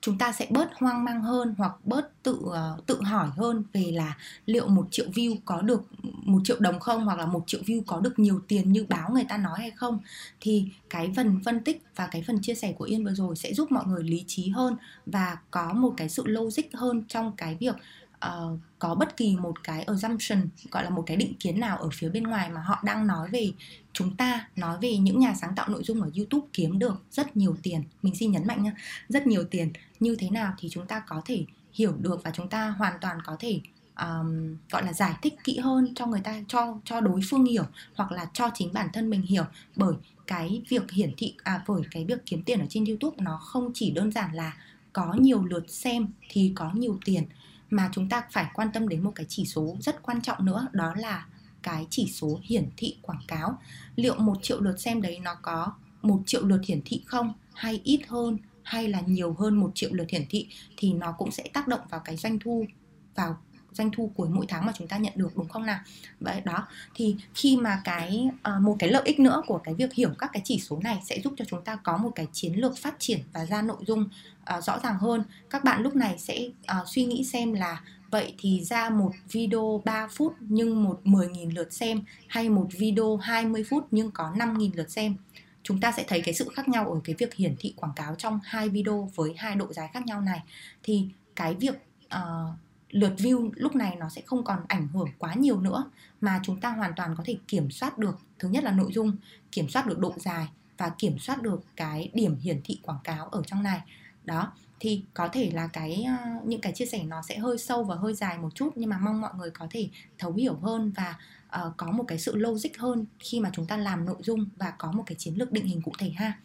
Chúng ta sẽ bớt hoang mang hơn hoặc bớt tự uh, tự hỏi hơn về là liệu một triệu view có được một triệu đồng không hoặc là một triệu view có được nhiều tiền như báo người ta nói hay không. Thì cái phần phân tích và cái phần chia sẻ của yên vừa rồi sẽ giúp mọi người lý trí hơn và có một cái sự logic hơn trong cái việc uh, có bất kỳ một cái assumption gọi là một cái định kiến nào ở phía bên ngoài mà họ đang nói về chúng ta nói về những nhà sáng tạo nội dung ở YouTube kiếm được rất nhiều tiền. Mình xin nhấn mạnh nha rất nhiều tiền. Như thế nào thì chúng ta có thể hiểu được và chúng ta hoàn toàn có thể um, gọi là giải thích kỹ hơn cho người ta cho cho đối phương hiểu hoặc là cho chính bản thân mình hiểu. Bởi cái việc hiển thị à bởi cái việc kiếm tiền ở trên YouTube nó không chỉ đơn giản là có nhiều lượt xem thì có nhiều tiền mà chúng ta phải quan tâm đến một cái chỉ số rất quan trọng nữa, đó là cái chỉ số hiển thị quảng cáo. Liệu một triệu lượt xem đấy nó có một triệu lượt hiển thị không? Hay ít hơn, hay là nhiều hơn một triệu lượt hiển thị thì nó cũng sẽ tác động vào cái doanh thu, vào doanh thu cuối mỗi tháng mà chúng ta nhận được đúng không nào? Vậy đó thì khi mà cái uh, một cái lợi ích nữa của cái việc hiểu các cái chỉ số này sẽ giúp cho chúng ta có một cái chiến lược phát triển và ra nội dung uh, rõ ràng hơn. Các bạn lúc này sẽ uh, suy nghĩ xem là Vậy thì ra một video 3 phút nhưng một 10.000 lượt xem hay một video 20 phút nhưng có 5.000 lượt xem? Chúng ta sẽ thấy cái sự khác nhau ở cái việc hiển thị quảng cáo trong hai video với hai độ dài khác nhau này. Thì cái việc uh, lượt view lúc này nó sẽ không còn ảnh hưởng quá nhiều nữa mà chúng ta hoàn toàn có thể kiểm soát được thứ nhất là nội dung kiểm soát được độ dài và kiểm soát được cái điểm hiển thị quảng cáo ở trong này. Đó thì có thể là cái ờ, những cái chia sẻ nó sẽ hơi sâu và hơi dài một chút nhưng mà mong mọi người có thể thấu hiểu hơn và uh, có một cái sự logic hơn khi mà chúng ta làm nội dung và có một cái chiến lược định hình cụ thể ha.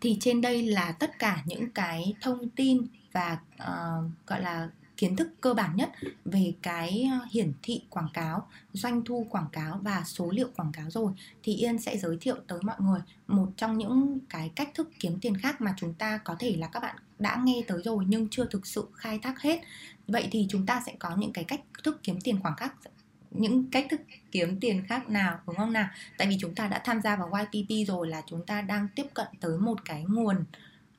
Thì trên đây là tất cả những cái thông tin và uh, gọi là kiến thức cơ bản nhất về cái ờ, hiển thị quảng cáo, doanh thu quảng cáo và số liệu quảng cáo rồi thì Yên sẽ giới thiệu tới mọi người một trong những cái cách thức kiếm tiền khác mà chúng ta có thể là các bạn đã nghe tới rồi nhưng chưa thực sự khai thác hết. Vậy thì chúng ta sẽ có những cái cách thức kiếm tiền khoảng cách những cách thức kiếm tiền khác nào đúng không nào? Tại vì chúng ta đã tham gia vào YPP rồi là chúng ta đang tiếp cận tới một cái nguồn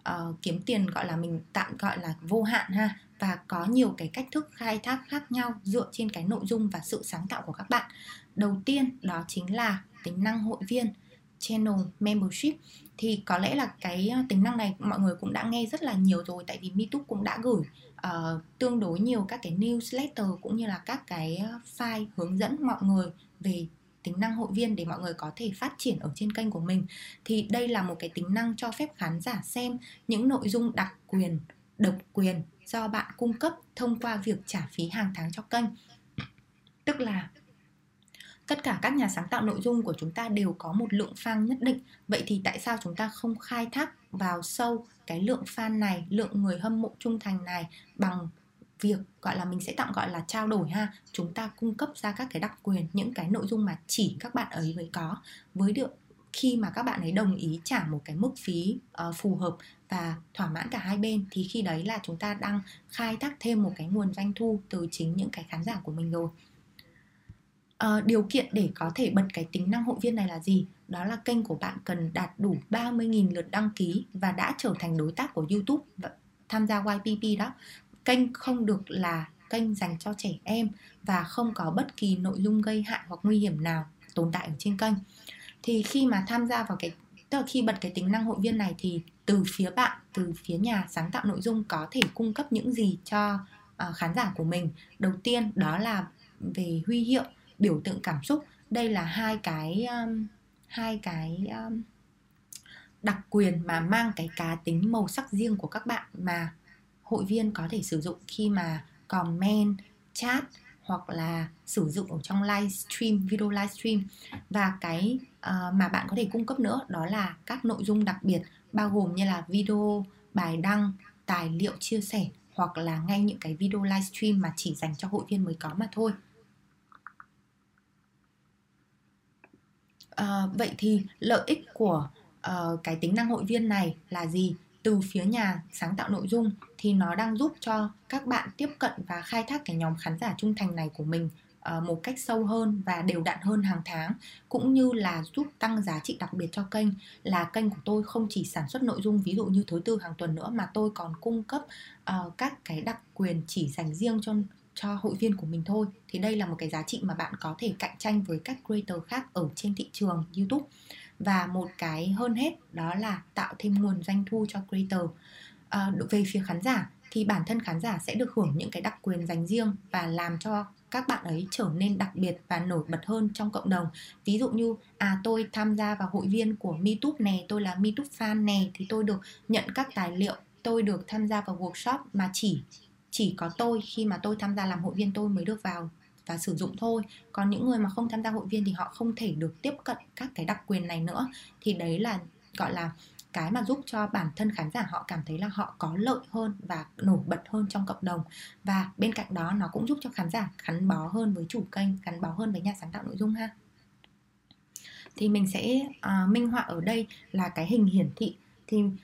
uh, kiếm tiền gọi là mình tạm gọi là vô hạn ha và có nhiều cái cách thức khai thác khác nhau dựa trên cái nội dung và sự sáng tạo của các bạn. Đầu tiên đó chính là tính năng hội viên channel membership thì có lẽ là cái ờ, tính năng này mọi người cũng đã nghe rất là nhiều rồi tại vì MeToo cũng đã gửi uh, tương đối nhiều các cái newsletter cũng như là các cái ờ, file hướng dẫn mọi người về tính năng hội viên để mọi người có thể phát triển ở trên kênh của mình thì đây là một cái tính năng cho phép khán giả xem những nội dung đặc quyền độc quyền do bạn cung cấp thông qua việc trả phí hàng tháng cho kênh. Tức là tất cả các nhà sáng tạo nội dung của chúng ta đều có một lượng fan nhất định. Vậy thì tại sao chúng ta không khai thác vào sâu cái lượng fan này lượng người hâm mộ trung thành này bằng việc gọi là mình sẽ tạm gọi là trao đổi ha? Chúng ta cung cấp ra các cái đặc quyền những cái nội dung mà chỉ các bạn ấy mới có. Với được khi mà các bạn ấy đồng ý trả một cái mức phí uh, phù hợp và thỏa mãn cả hai bên thì khi đấy là chúng ta đang khai thác thêm một cái nguồn doanh thu từ chính những cái khán giả của mình rồi. À, điều kiện để có thể bật cái tính năng hội viên này là gì? Đó là kênh của bạn cần đạt đủ 30.000 lượt đăng ký và đã trở thành đối tác của YouTube và tham gia YPP đó. Kênh không được là kênh dành cho trẻ em và không có bất kỳ nội dung gây hại hoặc nguy hiểm nào tồn tại ở trên kênh. Thì khi mà tham gia vào cái tức là khi bật cái tính năng hội viên này thì từ phía bạn từ phía nhà sáng tạo nội dung có thể cung cấp những gì cho uh, khán giả của mình. Đầu tiên đó là về huy hiệu biểu tượng cảm xúc. Đây là hai cái um, hai cái um, đặc quyền mà mang cái cá tính màu sắc riêng của các bạn mà hội viên có thể sử dụng khi mà comment chat hoặc là sử dụng ở trong livestream video livestream và cái uh, mà bạn có thể cung cấp nữa đó là các nội dung đặc biệt bao gồm như là video bài đăng tài liệu chia sẻ hoặc là ngay những cái video livestream mà chỉ dành cho hội viên mới có mà thôi. Uh, vậy thì lợi ích của uh, cái tính năng hội viên này là gì? Từ phía nhà sáng tạo nội dung thì nó đang giúp cho các bạn tiếp cận và khai thác cái nhóm khán giả trung thành này của mình ờ, một cách sâu hơn và đều đặn hơn hàng tháng cũng như là giúp tăng giá trị đặc biệt cho kênh. Là kênh của tôi không chỉ sản xuất nội dung ví dụ như thứ tư hàng tuần nữa mà tôi còn cung cấp uh, các cái đặc quyền chỉ dành riêng cho cho hội viên của mình thôi. Thì đây là một cái giá trị mà bạn có thể cạnh tranh với các creator khác ở trên thị trường YouTube và một cái hơn hết đó là tạo thêm nguồn doanh thu cho creator. À, về phía khán giả thì bản thân khán giả sẽ được hưởng những cái đặc quyền dành riêng và làm cho các bạn ấy trở nên đặc biệt và nổi bật hơn trong cộng đồng. Ví dụ như à tôi tham gia vào hội viên của MeTube này tôi là MeTube fan này thì tôi được nhận các tài liệu tôi được tham gia vào workshop mà chỉ chỉ có tôi khi mà tôi tham gia làm hội viên tôi mới được vào và sử dụng thôi. Còn những người mà không tham gia hội viên thì họ không thể được tiếp cận các cái đặc quyền này nữa. Thì đấy là gọi là cái mà giúp cho bản thân khán giả họ cảm thấy là họ có lợi hơn và nổi bật hơn trong cộng đồng. Và bên cạnh đó nó cũng giúp cho khán giả gắn bó hơn với chủ kênh gắn bó hơn với nhà sáng tạo nội dung ha. Thì mình sẽ uh, minh họa ở đây là cái hình hiển thị. Thì uh,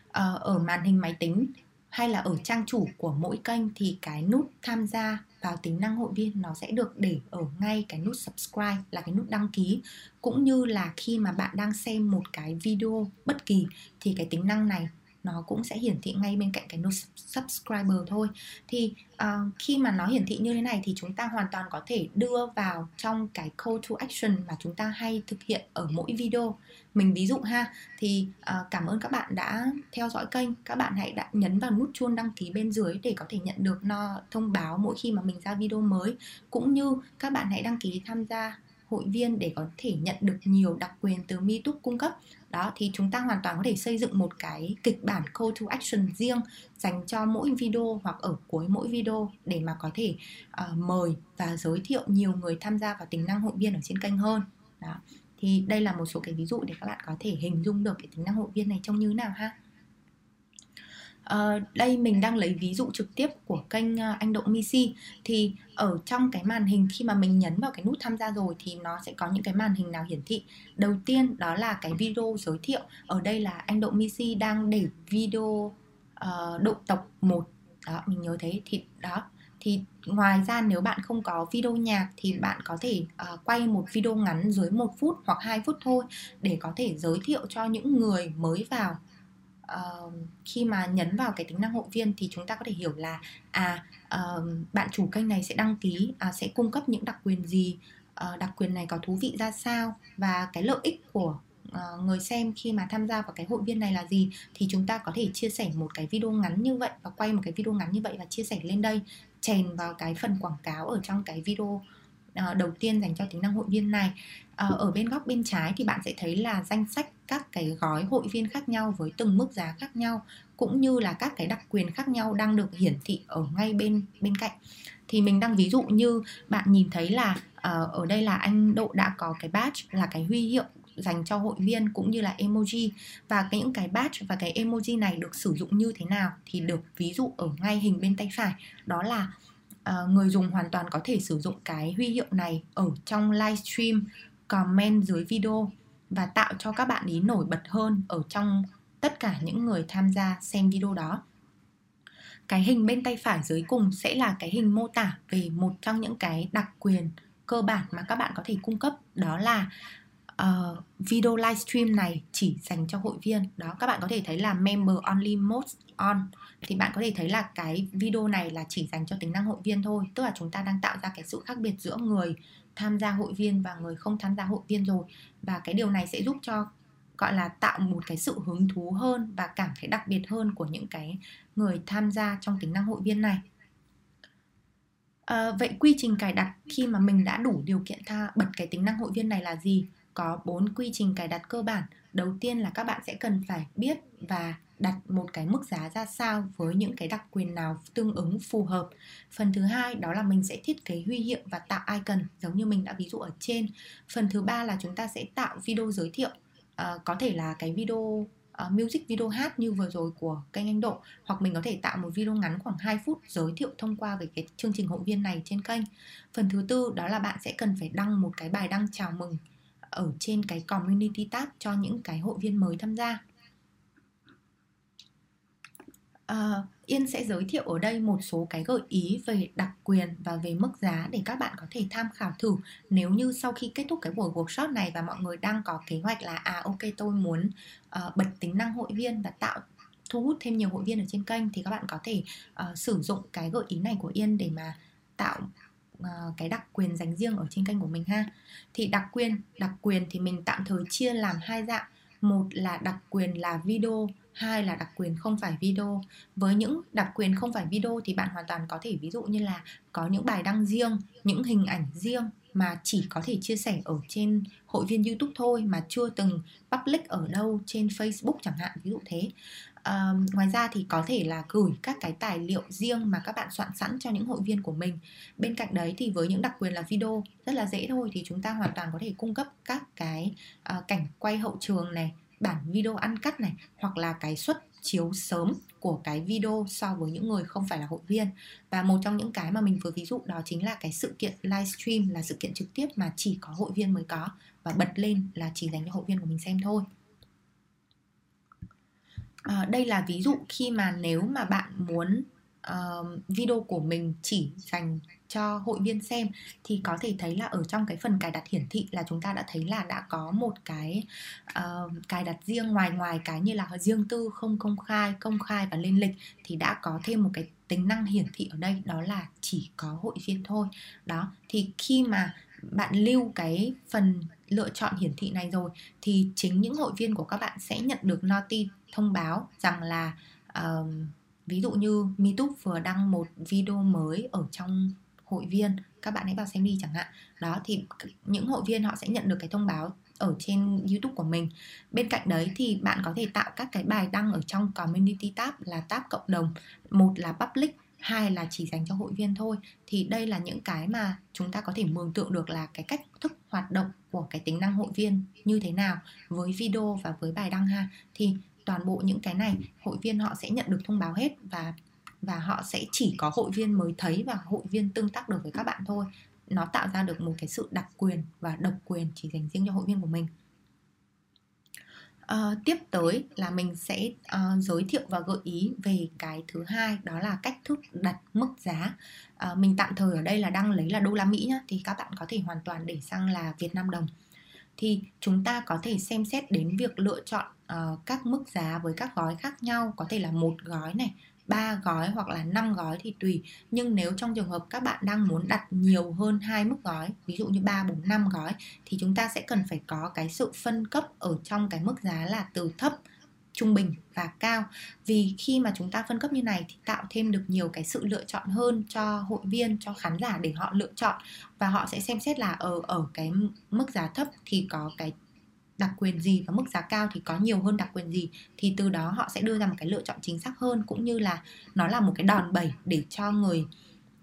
ở màn hình máy tính hay là ở trang chủ của mỗi kênh thì cái nút tham gia vào tính năng hội viên nó sẽ được để ở ngay cái nút subscribe là cái nút đăng ký. Cũng như là khi mà bạn đang xem một cái video bất kỳ thì cái tính năng này nó cũng sẽ hiển thị ngay bên cạnh cái nút subscriber thôi. Thì uh, khi mà nó hiển thị như thế này thì chúng ta hoàn toàn có thể đưa vào trong cái call to action mà chúng ta hay thực hiện ở mỗi video. Mình ví dụ ha thì uh, cảm ơn các bạn đã theo dõi kênh. Các bạn hãy đã nhấn vào nút chuông đăng ký bên dưới để có thể nhận được nó thông báo mỗi khi mà mình ra video mới. Cũng như các bạn hãy đăng ký tham gia hội viên để có thể nhận được nhiều đặc quyền từ MeTube cung cấp đó thì chúng ta hoàn toàn có thể xây dựng một cái kịch bản call to action riêng dành cho mỗi video hoặc ở cuối mỗi video để mà có thể uh, mời và giới thiệu nhiều người tham gia vào tính năng hội viên ở trên kênh hơn. Đó thì đây là một số cái ví dụ để các bạn có thể hình dung được cái tính năng hội viên này trông như nào ha? Uh, đây mình đang lấy ví dụ trực tiếp của kênh uh, anh Động Misi. Thì ở trong cái màn hình khi mà mình nhấn vào cái nút tham gia rồi thì nó sẽ có những cái màn hình nào hiển thị. Đầu tiên đó là cái video giới thiệu. Ở đây là anh Động Misi đang để video uh, độ tộc 1 đó mình nhớ thế. Thì đó. Thì ngoài ra nếu bạn không có video nhạc thì bạn có thể uh, quay một video ngắn dưới một phút hoặc 2 phút thôi để có thể giới thiệu cho những người mới vào uh, khi mà nhấn vào cái tính năng hội viên thì chúng ta có thể hiểu là à uh, bạn chủ kênh này sẽ đăng ký uh, sẽ cung cấp những đặc quyền gì uh, đặc quyền này có thú vị ra sao và cái lợi ích của uh, người xem khi mà tham gia vào cái hội viên này là gì thì chúng ta có thể chia sẻ một cái video ngắn như vậy và quay một cái video ngắn như vậy và chia sẻ lên đây chèn vào cái phần quảng cáo ở trong cái video uh, đầu tiên dành cho tính năng hội viên này. Ờ, ở bên góc bên trái thì bạn sẽ thấy là danh sách các cái gói hội viên khác nhau với từng mức giá khác nhau cũng như là các cái đặc quyền khác nhau đang được hiển thị ở ngay bên bên cạnh. Thì mình đang ví dụ như bạn nhìn thấy là ờ, ở đây là anh Độ đã có cái badge là cái huy hiệu dành cho hội viên cũng như là emoji. Và cái những cái badge và cái emoji này được sử dụng như thế nào thì được ví dụ ở ngay hình bên tay phải. Đó là uh, người dùng hoàn toàn có thể sử dụng cái huy hiệu này ở trong livestream comment dưới video và tạo cho các bạn ý nổi bật hơn ở trong tất cả những người tham gia xem video đó. Cái hình bên tay phải dưới cùng sẽ là cái hình mô tả về một trong những cái đặc quyền cơ bản mà các bạn có thể cung cấp đó là uh, video livestream này chỉ dành cho hội viên. Đó các bạn có thể thấy là member only mode on. Thì bạn có thể thấy là cái video này là chỉ dành cho tính năng hội viên thôi. Tức là chúng ta đang tạo ra cái sự khác biệt giữa người tham gia hội viên và người không tham gia hội viên rồi. Và cái điều này sẽ giúp cho gọi là tạo một cái sự hứng thú hơn và cảm thấy đặc biệt hơn của những cái người tham gia trong tính năng hội viên này. À, vậy quy trình cài đặt khi mà mình đã đủ điều kiện tha bật cái tính năng hội viên này là gì? Có bốn quy trình cài đặt cơ bản. Đầu tiên là các bạn sẽ cần phải biết và đặt một cái mức giá ra sao với những cái đặc quyền nào tương ứng phù hợp phần thứ hai đó là mình sẽ thiết kế huy hiệu và tạo icon giống như mình đã ví dụ ở trên phần thứ ba là chúng ta sẽ tạo video giới thiệu uh, có thể là cái video uh, music video hát như vừa rồi của kênh anh Độ hoặc mình có thể tạo một video ngắn khoảng 2 phút giới thiệu thông qua về cái chương trình hội viên này trên kênh. Phần thứ tư đó là bạn sẽ cần phải đăng một cái bài đăng chào mừng ở trên cái community tab cho những cái hội viên mới tham gia. Ờ, Yên sẽ giới thiệu ở đây một số cái gợi ý về đặc quyền và về mức giá để các bạn có thể tham khảo thử nếu như sau khi kết thúc cái buổi workshop này và mọi người đang có kế hoạch là à ok tôi muốn uh, bật tính năng hội viên và tạo thu hút thêm nhiều hội viên ở trên kênh thì các bạn có thể uh, sử dụng cái gợi ý này của Yên để mà tạo uh, cái đặc quyền dành riêng ở trên kênh của mình ha. Thì đặc quyền, đặc quyền thì mình tạm thời chia làm hai dạng. Một là đặc quyền là video hai là đặc quyền không phải video. Với những đặc quyền không phải video thì bạn hoàn toàn có thể ví dụ như là có những bài đăng riêng những hình ảnh riêng mà chỉ có thể chia sẻ ở trên hội viên YouTube thôi mà chưa từng public ở đâu trên Facebook chẳng hạn ví dụ thế. À, ngoài ra thì có thể là gửi các cái tài liệu riêng mà các bạn soạn sẵn cho những hội viên của mình. Bên cạnh đấy thì với những đặc quyền là video rất là dễ thôi thì chúng ta hoàn toàn có thể cung cấp các cái uh, cảnh quay hậu trường này bản video ăn cắt này hoặc là cái xuất chiếu sớm của cái video so với những người không phải là hội viên. Và một trong những cái mà mình vừa ví dụ đó chính là cái sự kiện livestream là sự kiện trực tiếp mà chỉ có hội viên mới có. Và bật lên là chỉ dành cho hội viên của mình xem thôi. À, đây là ví dụ khi mà nếu mà bạn muốn uh, video của mình chỉ dành cho hội viên xem thì có thể thấy là ở trong cái phần cài đặt hiển thị là chúng ta đã thấy là đã có một cái uh, cài đặt riêng ngoài ngoài cái như là riêng tư không công khai công khai và lên lịch thì đã có thêm một cái tính năng hiển thị ở đây đó là chỉ có hội viên thôi. Đó thì khi mà bạn lưu cái phần lựa chọn hiển thị này rồi thì chính những hội viên của các bạn sẽ nhận được noti thông báo rằng là uh, ví dụ như MeTube vừa đăng một video mới ở trong hội viên các bạn hãy vào xem đi chẳng hạn đó thì những hội viên họ sẽ nhận được cái thông báo ở trên YouTube của mình. Bên cạnh đấy thì bạn có thể tạo các cái bài đăng ở trong community tab là tab cộng đồng, một là public, hai là chỉ dành cho hội viên thôi. Thì đây là những cái mà chúng ta có thể mường tượng được là cái cách thức hoạt động của cái tính năng hội viên như thế nào với video và với bài đăng ha. Thì toàn bộ những cái này hội viên họ sẽ nhận được thông báo hết và và họ sẽ chỉ có hội viên mới thấy và hội viên tương tác được với các bạn thôi. Nó tạo ra được một cái sự đặc quyền và độc quyền chỉ dành riêng cho hội viên của mình. Uh, tiếp tới là mình sẽ uh, giới thiệu và gợi ý về cái thứ hai đó là cách thức đặt mức giá. Uh, mình tạm thời ở đây là đang lấy là đô la mỹ nhá thì các bạn có thể hoàn toàn để sang là việt nam đồng. Thì chúng ta có thể xem xét đến việc lựa chọn uh, các mức giá với các gói khác nhau có thể là một gói này ba gói hoặc là 5 gói thì tùy. Nhưng nếu trong trường hợp các bạn đang muốn đặt nhiều hơn hai mức gói, ví dụ như 3 4 5 gói, thì chúng ta sẽ cần phải có cái sự phân cấp ở trong cái mức giá là từ thấp, trung bình và cao. Vì khi mà chúng ta phân cấp như này thì tạo thêm được nhiều cái sự lựa chọn hơn cho hội viên, cho khán giả để họ lựa chọn. Và họ sẽ xem xét là ở ở cái mức giá thấp thì có cái đặc quyền gì và mức giá cao thì có nhiều hơn đặc quyền gì thì từ đó họ sẽ đưa ra một cái lựa chọn chính xác hơn cũng như là nó là một cái đòn bẩy để cho người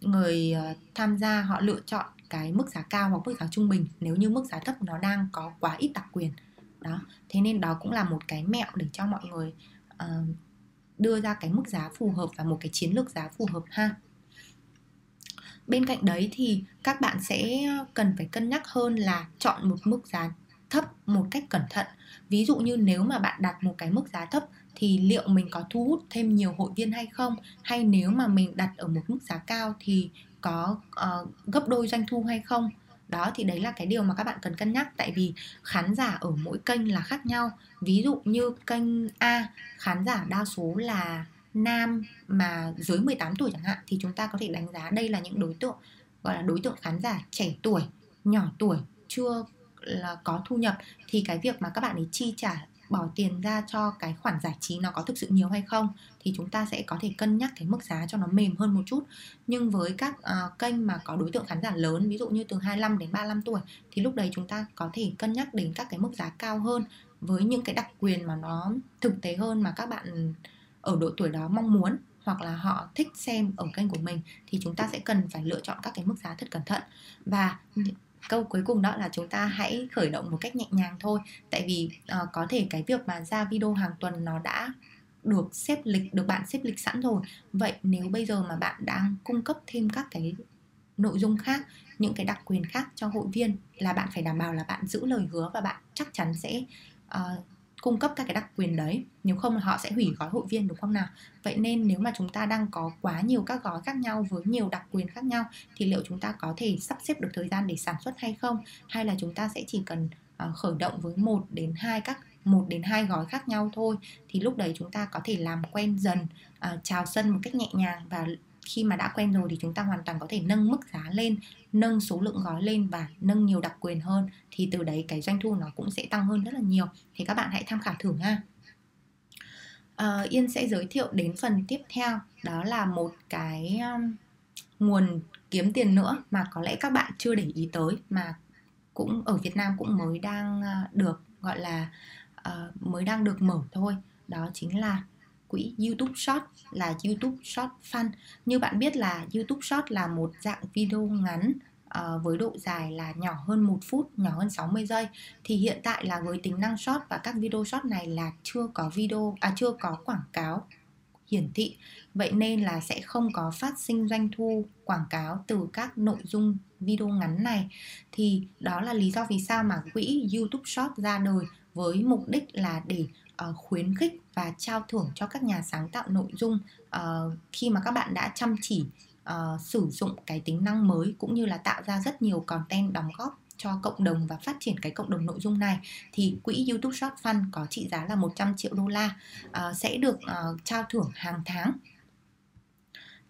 người ờ, tham gia họ lựa chọn cái mức giá cao hoặc mức giá trung bình nếu như mức giá thấp nó đang có quá ít đặc quyền. Đó thế nên đó cũng là một cái mẹo để cho mọi người uh, đưa ra cái mức giá phù hợp và một cái chiến lược giá phù hợp ha. Bên cạnh đấy thì các bạn sẽ cần phải cân nhắc hơn là chọn một mức giá thấp một cách cẩn thận. Ví dụ như nếu mà bạn đặt một cái mức giá thấp thì liệu mình có thu hút thêm nhiều hội viên hay không? Hay nếu mà mình đặt ở một mức giá cao thì có uh, gấp đôi doanh thu hay không? Đó thì đấy là cái điều mà các bạn cần cân nhắc. Tại vì khán giả ở mỗi kênh là khác nhau. Ví dụ như kênh A khán giả đa số là nam mà dưới 18 tuổi chẳng hạn thì chúng ta có thể đánh giá đây là những đối tượng gọi là đối tượng khán giả trẻ tuổi nhỏ tuổi chưa là có thu nhập thì cái việc mà các bạn ấy chi trả bỏ tiền ra cho cái khoản giải trí nó có thực sự nhiều hay không thì chúng ta sẽ có thể cân nhắc cái mức giá cho nó mềm hơn một chút. Nhưng với các uh, kênh mà có đối tượng khán giả lớn ví dụ như từ 25 đến 35 tuổi thì lúc đấy chúng ta có thể cân nhắc đến các cái mức giá cao hơn với những cái đặc quyền mà nó thực tế hơn mà các bạn ở độ tuổi đó mong muốn hoặc là họ thích xem ở kênh của mình thì chúng ta sẽ cần phải lựa chọn các cái mức giá thật cẩn thận. Và ừ câu cuối cùng đó là chúng ta hãy khởi động một cách nhẹ nhàng thôi. Tại vì uh, có thể cái việc mà ra video hàng tuần nó đã được xếp lịch được bạn xếp lịch sẵn rồi. Vậy nếu bây giờ mà bạn đang cung cấp thêm các cái nội dung khác những cái đặc quyền khác cho hội viên là bạn phải đảm bảo là bạn giữ lời hứa và bạn chắc chắn sẽ uh, cung cấp các cái đặc quyền đấy. Nếu không là họ sẽ hủy gói hội viên đúng không nào? Vậy nên nếu mà chúng ta đang có quá nhiều các gói khác nhau với nhiều đặc quyền khác nhau thì liệu chúng ta có thể sắp xếp được thời gian để sản xuất hay không? Hay là chúng ta sẽ chỉ cần uh, khởi động với một đến hai các một đến hai gói khác nhau thôi? Thì lúc đấy chúng ta có thể làm quen dần ờ, uh, chào sân một cách nhẹ nhàng và khi mà đã quen rồi thì chúng ta hoàn toàn có thể nâng mức giá lên nâng số lượng gói lên và nâng nhiều đặc quyền hơn thì từ đấy cái doanh thu nó cũng sẽ tăng hơn rất là nhiều. Thì các bạn hãy tham khảo thử ha à, ờ, Yên sẽ giới thiệu đến phần tiếp theo đó là một cái um, nguồn kiếm tiền nữa mà có lẽ các bạn chưa để ý tới mà cũng ở Việt Nam cũng mới đang uh, được gọi là uh, mới đang được mở thôi. Đó chính là quỹ YouTube Short là YouTube Short Fund. Như bạn biết là YouTube Short là một dạng video ngắn uh, với độ dài là nhỏ hơn 1 phút, nhỏ hơn 60 giây thì hiện tại là với tính năng short và các video short này là chưa có video à chưa có quảng cáo hiển thị. Vậy nên là sẽ không có phát sinh doanh thu quảng cáo từ các nội dung video ngắn này. Thì đó là lý do vì sao mà quỹ YouTube Short ra đời với mục đích là để uh, khuyến khích và trao thưởng cho các nhà sáng tạo nội dung uh, khi mà các bạn đã chăm chỉ uh, sử dụng cái tính năng mới cũng như là tạo ra rất nhiều content đóng góp cho cộng đồng và phát triển cái cộng đồng nội dung này thì quỹ YouTube Short Fund có trị giá là 100 triệu đô la uh, sẽ được uh, trao thưởng hàng tháng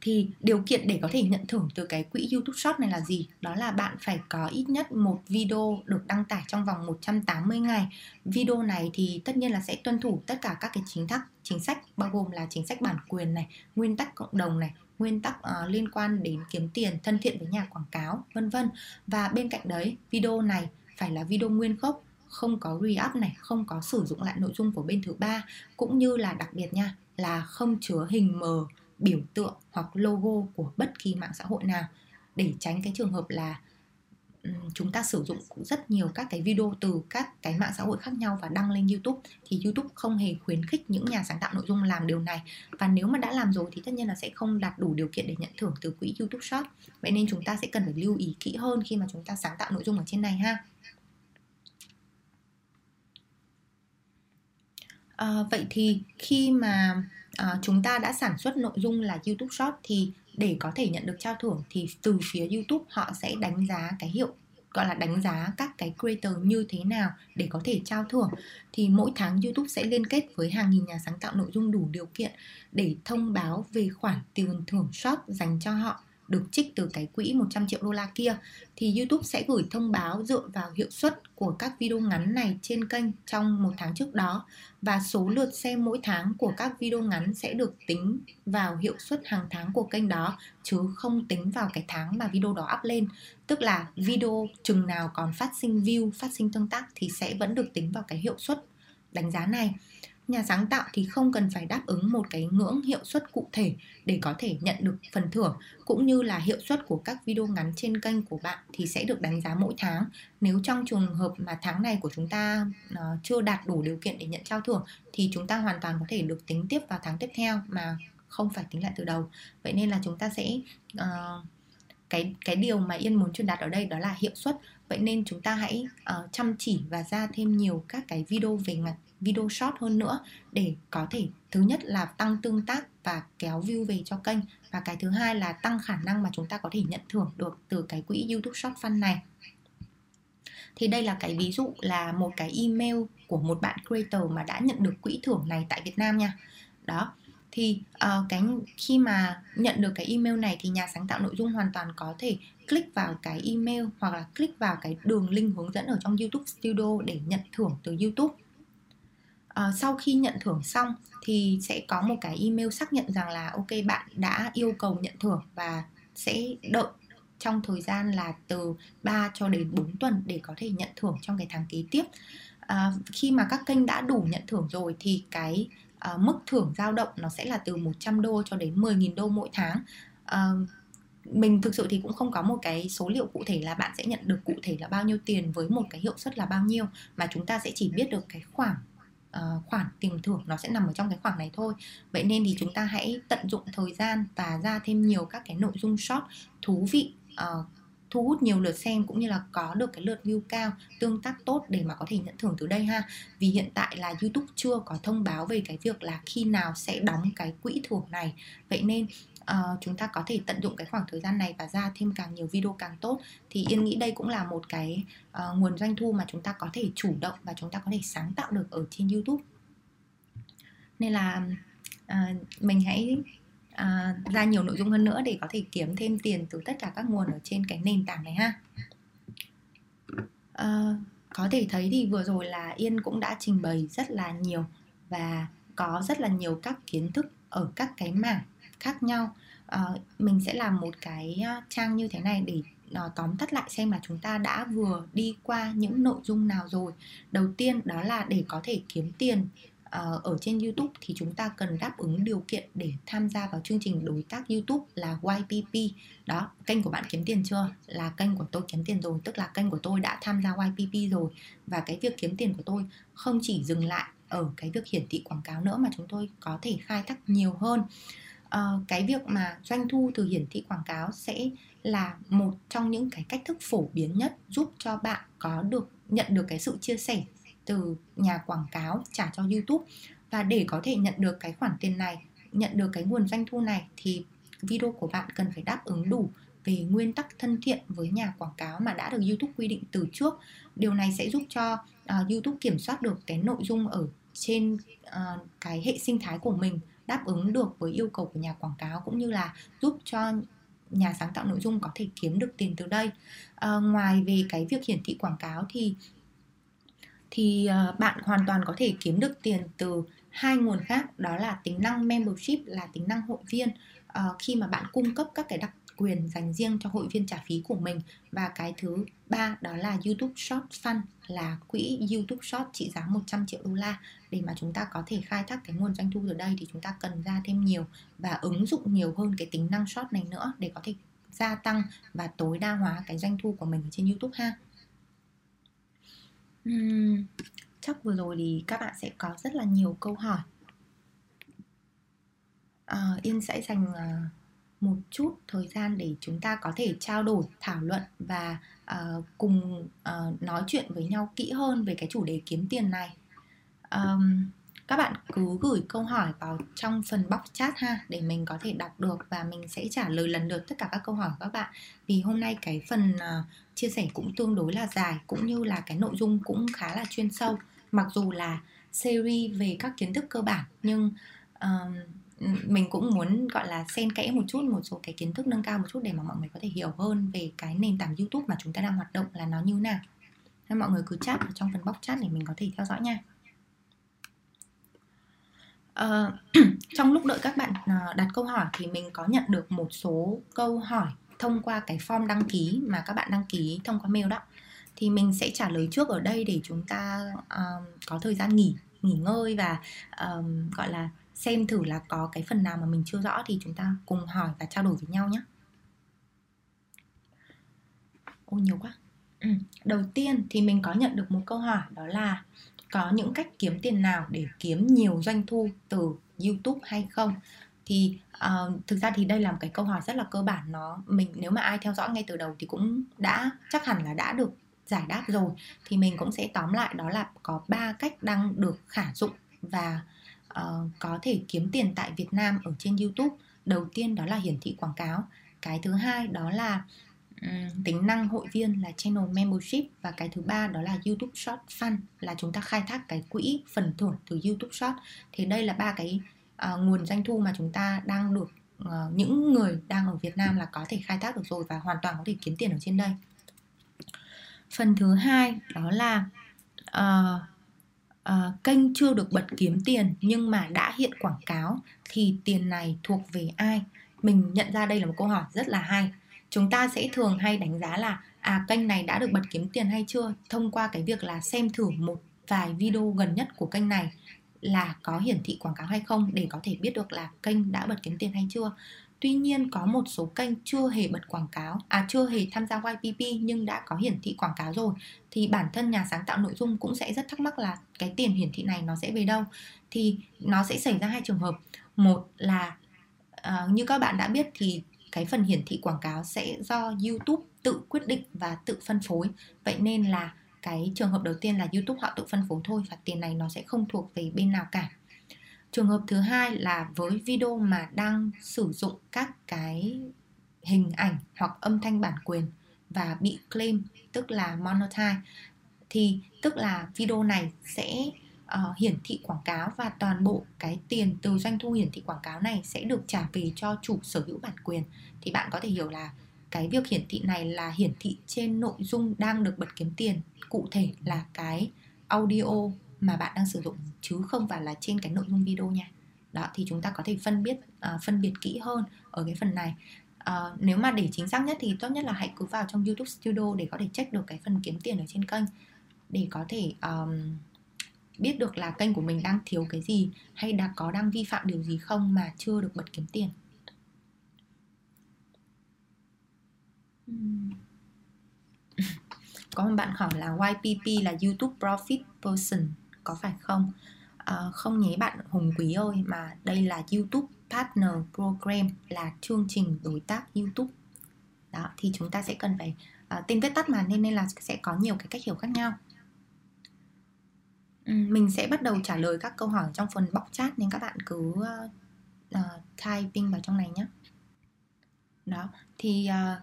thì điều kiện để có thể nhận thưởng từ cái quỹ YouTube Short này là gì? Đó là bạn phải có ít nhất một video được đăng tải trong vòng 180 ngày. Video này thì tất nhiên là sẽ tuân thủ tất cả các cái chính sách chính sách bao gồm là chính sách bản quyền này, nguyên tắc cộng đồng này, nguyên tắc uh, liên quan đến kiếm tiền, thân thiện với nhà quảng cáo, vân vân. Và bên cạnh đấy, video này phải là video nguyên gốc không có re-up này, không có sử dụng lại nội dung của bên thứ ba cũng như là đặc biệt nha là không chứa hình mờ biểu tượng hoặc logo của bất kỳ mạng xã hội nào. Để tránh cái trường hợp là chúng ta sử dụng rất nhiều các cái video từ các cái mạng xã hội khác nhau và đăng lên YouTube, thì YouTube không hề khuyến khích những nhà sáng tạo nội dung làm điều này. Và nếu mà đã làm rồi thì tất nhiên là sẽ không đạt đủ điều kiện để nhận thưởng từ quỹ YouTube Shop vậy nên chúng ta sẽ cần phải lưu ý kỹ hơn khi mà chúng ta sáng tạo nội dung ở trên này ha. À, vậy thì khi mà à, chúng ta đã sản xuất nội dung là YouTube Short thì để có thể nhận được trao thưởng thì từ phía YouTube họ sẽ đánh giá cái hiệu gọi là đánh giá các cái creator như thế nào để có thể trao thưởng. Thì mỗi tháng YouTube sẽ liên kết với hàng nghìn nhà sáng tạo nội dung đủ điều kiện để thông báo về khoản tiền thưởng short dành cho họ được trích từ cái quỹ 100 triệu đô la kia, thì YouTube sẽ gửi thông báo dựa vào hiệu suất của các video ngắn này trên kênh trong một tháng trước đó. Và số lượt xem mỗi tháng của các video ngắn sẽ được tính vào hiệu suất hàng tháng của kênh đó, chứ không tính vào cái tháng mà video đó up lên. Tức là video chừng nào còn phát sinh view, phát sinh tương tác thì sẽ vẫn được tính vào cái hiệu suất đánh giá này nhà sáng tạo thì không cần phải đáp ứng một cái ngưỡng hiệu suất cụ thể để có thể nhận được phần thưởng cũng như là hiệu suất của các video ngắn trên kênh của bạn thì sẽ được đánh giá mỗi tháng. Nếu trong trường hợp mà tháng này của chúng ta uh, chưa đạt đủ điều kiện để nhận trao thưởng thì chúng ta hoàn toàn có thể được tính tiếp vào tháng tiếp theo mà không phải tính lại từ đầu. Vậy nên là chúng ta sẽ uh, cái cái điều mà yên muốn truyền đạt ở đây đó là hiệu suất. Vậy nên chúng ta hãy uh, chăm chỉ và ra thêm nhiều các cái video về ngành video short hơn nữa để có thể thứ nhất là tăng tương tác và kéo view về cho kênh và cái thứ hai là tăng khả năng mà chúng ta có thể nhận thưởng được từ cái quỹ YouTube Short Fund này. Thì đây là cái ví dụ là một cái email của một bạn creator mà đã nhận được quỹ thưởng này tại Việt Nam nha. Đó thì uh, cái khi mà nhận được cái email này thì nhà sáng tạo nội dung hoàn toàn có thể click vào cái email hoặc là click vào cái đường link hướng dẫn ở trong YouTube Studio để nhận thưởng từ YouTube uh, sau khi nhận thưởng xong thì sẽ có một cái email xác nhận rằng là ok bạn đã yêu cầu nhận thưởng và sẽ đợi trong thời gian là từ 3 cho đến 4 tuần để có thể nhận thưởng trong cái tháng kế tiếp. À, khi mà các kênh đã đủ nhận thưởng rồi thì cái à, mức thưởng dao động nó sẽ là từ 100 đô cho đến 10.000 đô mỗi tháng. À, mình thực sự thì cũng không có một cái số liệu cụ thể là bạn sẽ nhận được cụ thể là bao nhiêu tiền với một cái hiệu suất là bao nhiêu mà chúng ta sẽ chỉ biết được cái khoảng uh, khoản tiền thưởng nó sẽ nằm ở trong cái khoảng này thôi. Vậy nên thì chúng ta hãy tận dụng thời gian và ra thêm nhiều các cái nội dung short thú vị uh, thu hút nhiều lượt xem cũng như là có được cái lượt view cao tương tác tốt để mà có thể nhận thưởng từ đây ha. Vì hiện tại là YouTube chưa có thông báo về cái việc là khi nào sẽ đóng cái quỹ thưởng này. Vậy nên uh, chúng ta có thể tận dụng cái khoảng thời gian này và ra thêm càng nhiều video càng tốt. Thì yên nghĩ đây cũng là một cái uh, nguồn doanh thu mà chúng ta có thể chủ động và chúng ta có thể sáng tạo được ở trên youtube. Nên là uh, mình hãy à, ra nhiều nội dung hơn nữa để có thể kiếm thêm tiền từ tất cả các nguồn ở trên cái nền tảng này ha. À, có thể thấy thì vừa rồi là yên cũng đã trình bày rất là nhiều và có rất là nhiều các kiến thức ở các cái mảng khác nhau uh, mình sẽ làm một cái ờ, trang như thế này để uh, tóm tắt lại xem là chúng ta đã vừa đi qua những nội dung nào rồi đầu tiên đó là để có thể kiếm tiền uh, ở trên YouTube thì chúng ta cần đáp ứng điều kiện để tham gia vào chương trình đối tác YouTube là YPP. Đó, kênh của bạn kiếm tiền chưa? Là kênh của tôi kiếm tiền rồi, tức là kênh của tôi đã tham gia YPP rồi và cái việc kiếm tiền của tôi không chỉ dừng lại ở cái việc hiển thị quảng cáo nữa mà chúng tôi có thể khai thác nhiều hơn uh, cái việc mà doanh thu từ hiển thị quảng cáo sẽ là một trong những cái cách thức phổ biến nhất giúp cho bạn có được nhận được cái sự chia sẻ từ nhà quảng cáo trả cho YouTube và để có thể nhận được cái khoản tiền này, nhận được cái nguồn doanh thu này thì video của bạn cần phải đáp ứng đủ về nguyên tắc thân thiện với nhà quảng cáo mà đã được YouTube quy định từ trước. Điều này sẽ giúp cho uh, YouTube kiểm soát được cái nội dung ở trên uh, cái hệ sinh thái của mình đáp ứng được với yêu cầu của nhà quảng cáo cũng như là giúp cho nhà sáng tạo nội dung có thể kiếm được tiền từ đây. À, ngoài về cái việc hiển thị quảng cáo thì thì ờ, bạn hoàn toàn có thể kiếm được tiền từ hai nguồn khác đó là tính năng membership là tính năng hội viên. À, khi mà bạn cung cấp các cái đặc quyền dành riêng cho hội viên trả phí của mình và cái thứ ba đó là YouTube Short Fund là quỹ YouTube Short trị giá 100 triệu đô la để mà chúng ta có thể khai thác cái nguồn doanh thu từ đây thì chúng ta cần ra thêm nhiều và ứng dụng nhiều hơn cái tính năng short này nữa để có thể gia tăng và tối đa hóa cái doanh thu của mình trên YouTube ha. Uhm, chắc vừa rồi thì các bạn sẽ có rất là nhiều câu hỏi. À, Yên sẽ dành uh, một chút thời gian để chúng ta có thể trao đổi thảo luận và uh, cùng uh, nói chuyện với nhau kỹ hơn về cái chủ đề kiếm tiền này. Um, các bạn cứ gửi câu hỏi vào trong phần box chat ha để mình có thể đọc được và mình sẽ trả lời lần lượt tất cả các câu hỏi của các bạn. Vì hôm nay cái phần uh, chia sẻ cũng tương đối là dài cũng như là cái nội dung cũng khá là chuyên sâu. Mặc dù là series về các kiến thức cơ bản nhưng uh, mình cũng muốn gọi là xen kẽ một chút một số cái kiến thức nâng cao một chút để mà mọi người có thể hiểu hơn về cái nền tảng YouTube mà chúng ta đang hoạt động là nó như nào. Nên mọi người cứ chat ở trong phần box chat để mình có thể theo dõi nha. Uh, <clears throat> trong lúc đợi các bạn ờ, đặt câu hỏi thì mình có nhận được một số câu hỏi thông qua cái form đăng ký mà các bạn đăng ký thông qua mail đó thì mình sẽ trả lời trước ở đây để chúng ta um, có thời gian nghỉ nghỉ ngơi và um, gọi là xem thử là có cái phần nào mà mình chưa rõ thì chúng ta cùng hỏi và trao đổi với nhau nhé. Ô nhiều quá. Ừ. đầu tiên thì mình có nhận được một câu hỏi đó là có những cách kiếm tiền nào để kiếm nhiều doanh thu từ youtube hay không? Thì uh, thực ra thì đây là một cái câu hỏi rất là cơ bản nó mình nếu mà ai theo dõi ngay từ đầu thì cũng đã chắc hẳn là đã được giải đáp rồi. Thì mình cũng sẽ tóm lại đó là có ba cách đang được khả dụng và uh, có thể kiếm tiền tại Việt Nam ở trên YouTube. Đầu tiên đó là hiển thị quảng cáo. Cái thứ hai đó là um, tính năng hội viên là channel membership và cái thứ ba đó là YouTube Short Fund là chúng ta khai thác cái quỹ phần thưởng từ YouTube Short. Thì đây là ba cái uh, nguồn doanh thu mà chúng ta đang được uh, những người đang ở Việt Nam là có thể khai thác được rồi và hoàn toàn có thể kiếm tiền ở trên đây phần thứ hai đó là uh, uh, kênh chưa được bật kiếm tiền nhưng mà đã hiện quảng cáo thì tiền này thuộc về ai? Mình nhận ra đây là một câu hỏi rất là hay. Chúng ta sẽ thường hay đánh giá là à kênh này đã được bật kiếm tiền hay chưa? Thông qua cái việc là xem thử một vài video gần nhất của kênh này là có hiển thị quảng cáo hay không để có thể biết được là kênh đã bật kiếm tiền hay chưa? Tuy nhiên có một số kênh chưa hề bật quảng cáo, à chưa hề tham gia YPP nhưng đã có hiển thị quảng cáo rồi thì bản thân nhà sáng tạo nội dung cũng sẽ rất thắc mắc là cái tiền hiển thị này nó sẽ về đâu. Thì nó sẽ xảy ra hai trường hợp. Một là uh, như các bạn đã biết thì cái phần hiển thị quảng cáo sẽ do YouTube tự quyết định và tự phân phối. Vậy nên là cái trường hợp đầu tiên là YouTube họ tự phân phối thôi và tiền này nó sẽ không thuộc về bên nào cả trường hợp thứ hai là với video mà đang sử dụng các cái hình ảnh hoặc âm thanh bản quyền và bị claim tức là monetize thì tức là video này sẽ uh, hiển thị quảng cáo và toàn bộ cái tiền từ doanh thu hiển thị quảng cáo này sẽ được trả về cho chủ sở hữu bản quyền. Thì bạn có thể hiểu là cái việc hiển thị này là hiển thị trên nội dung đang được bật kiếm tiền cụ thể là cái audio mà bạn đang sử dụng chứ không phải là trên cái nội dung video nha. Đó thì chúng ta có thể phân biết uh, phân biệt kỹ hơn ở cái phần này. Uh, nếu mà để chính xác nhất thì tốt nhất là hãy cứ vào trong YouTube Studio để có thể check được cái phần kiếm tiền ở trên kênh. Để có thể um, biết được là kênh của mình đang thiếu cái gì hay đã có đang vi phạm điều gì không mà chưa được bật kiếm tiền. <laughs> Có một bạn hỏi là YPP là YouTube Profit Person có phải không? À, không nhé bạn hùng quý ơi mà đây là youtube partner program là chương trình đối tác youtube. Đó thì chúng ta sẽ cần phải ờ, uh, tên viết tắt mà nên nên là sẽ có nhiều cái cách hiểu khác nhau. Ừ, mình sẽ bắt đầu trả lời các câu hỏi trong phần bóc chat nên các bạn cứ uh, uh, typing vào trong này nhé. Đó thì uh,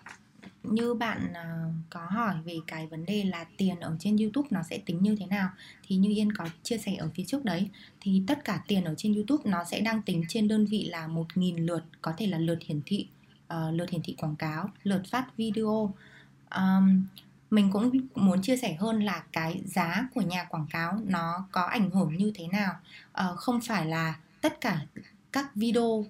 như bạn à, có hỏi về cái vấn đề là tiền ở trên YouTube nó sẽ tính như thế nào thì như Yên có chia sẻ ở phía trước đấy. Thì tất cả tiền ở trên YouTube nó sẽ đang tính trên đơn vị là 1.000 lượt có thể là lượt hiển thị uh, lượt hiển thị quảng cáo lượt phát video. Um, mình cũng muốn chia sẻ hơn là cái giá của nhà quảng cáo nó có ảnh hưởng như thế nào. Uh, không phải là tất cả các video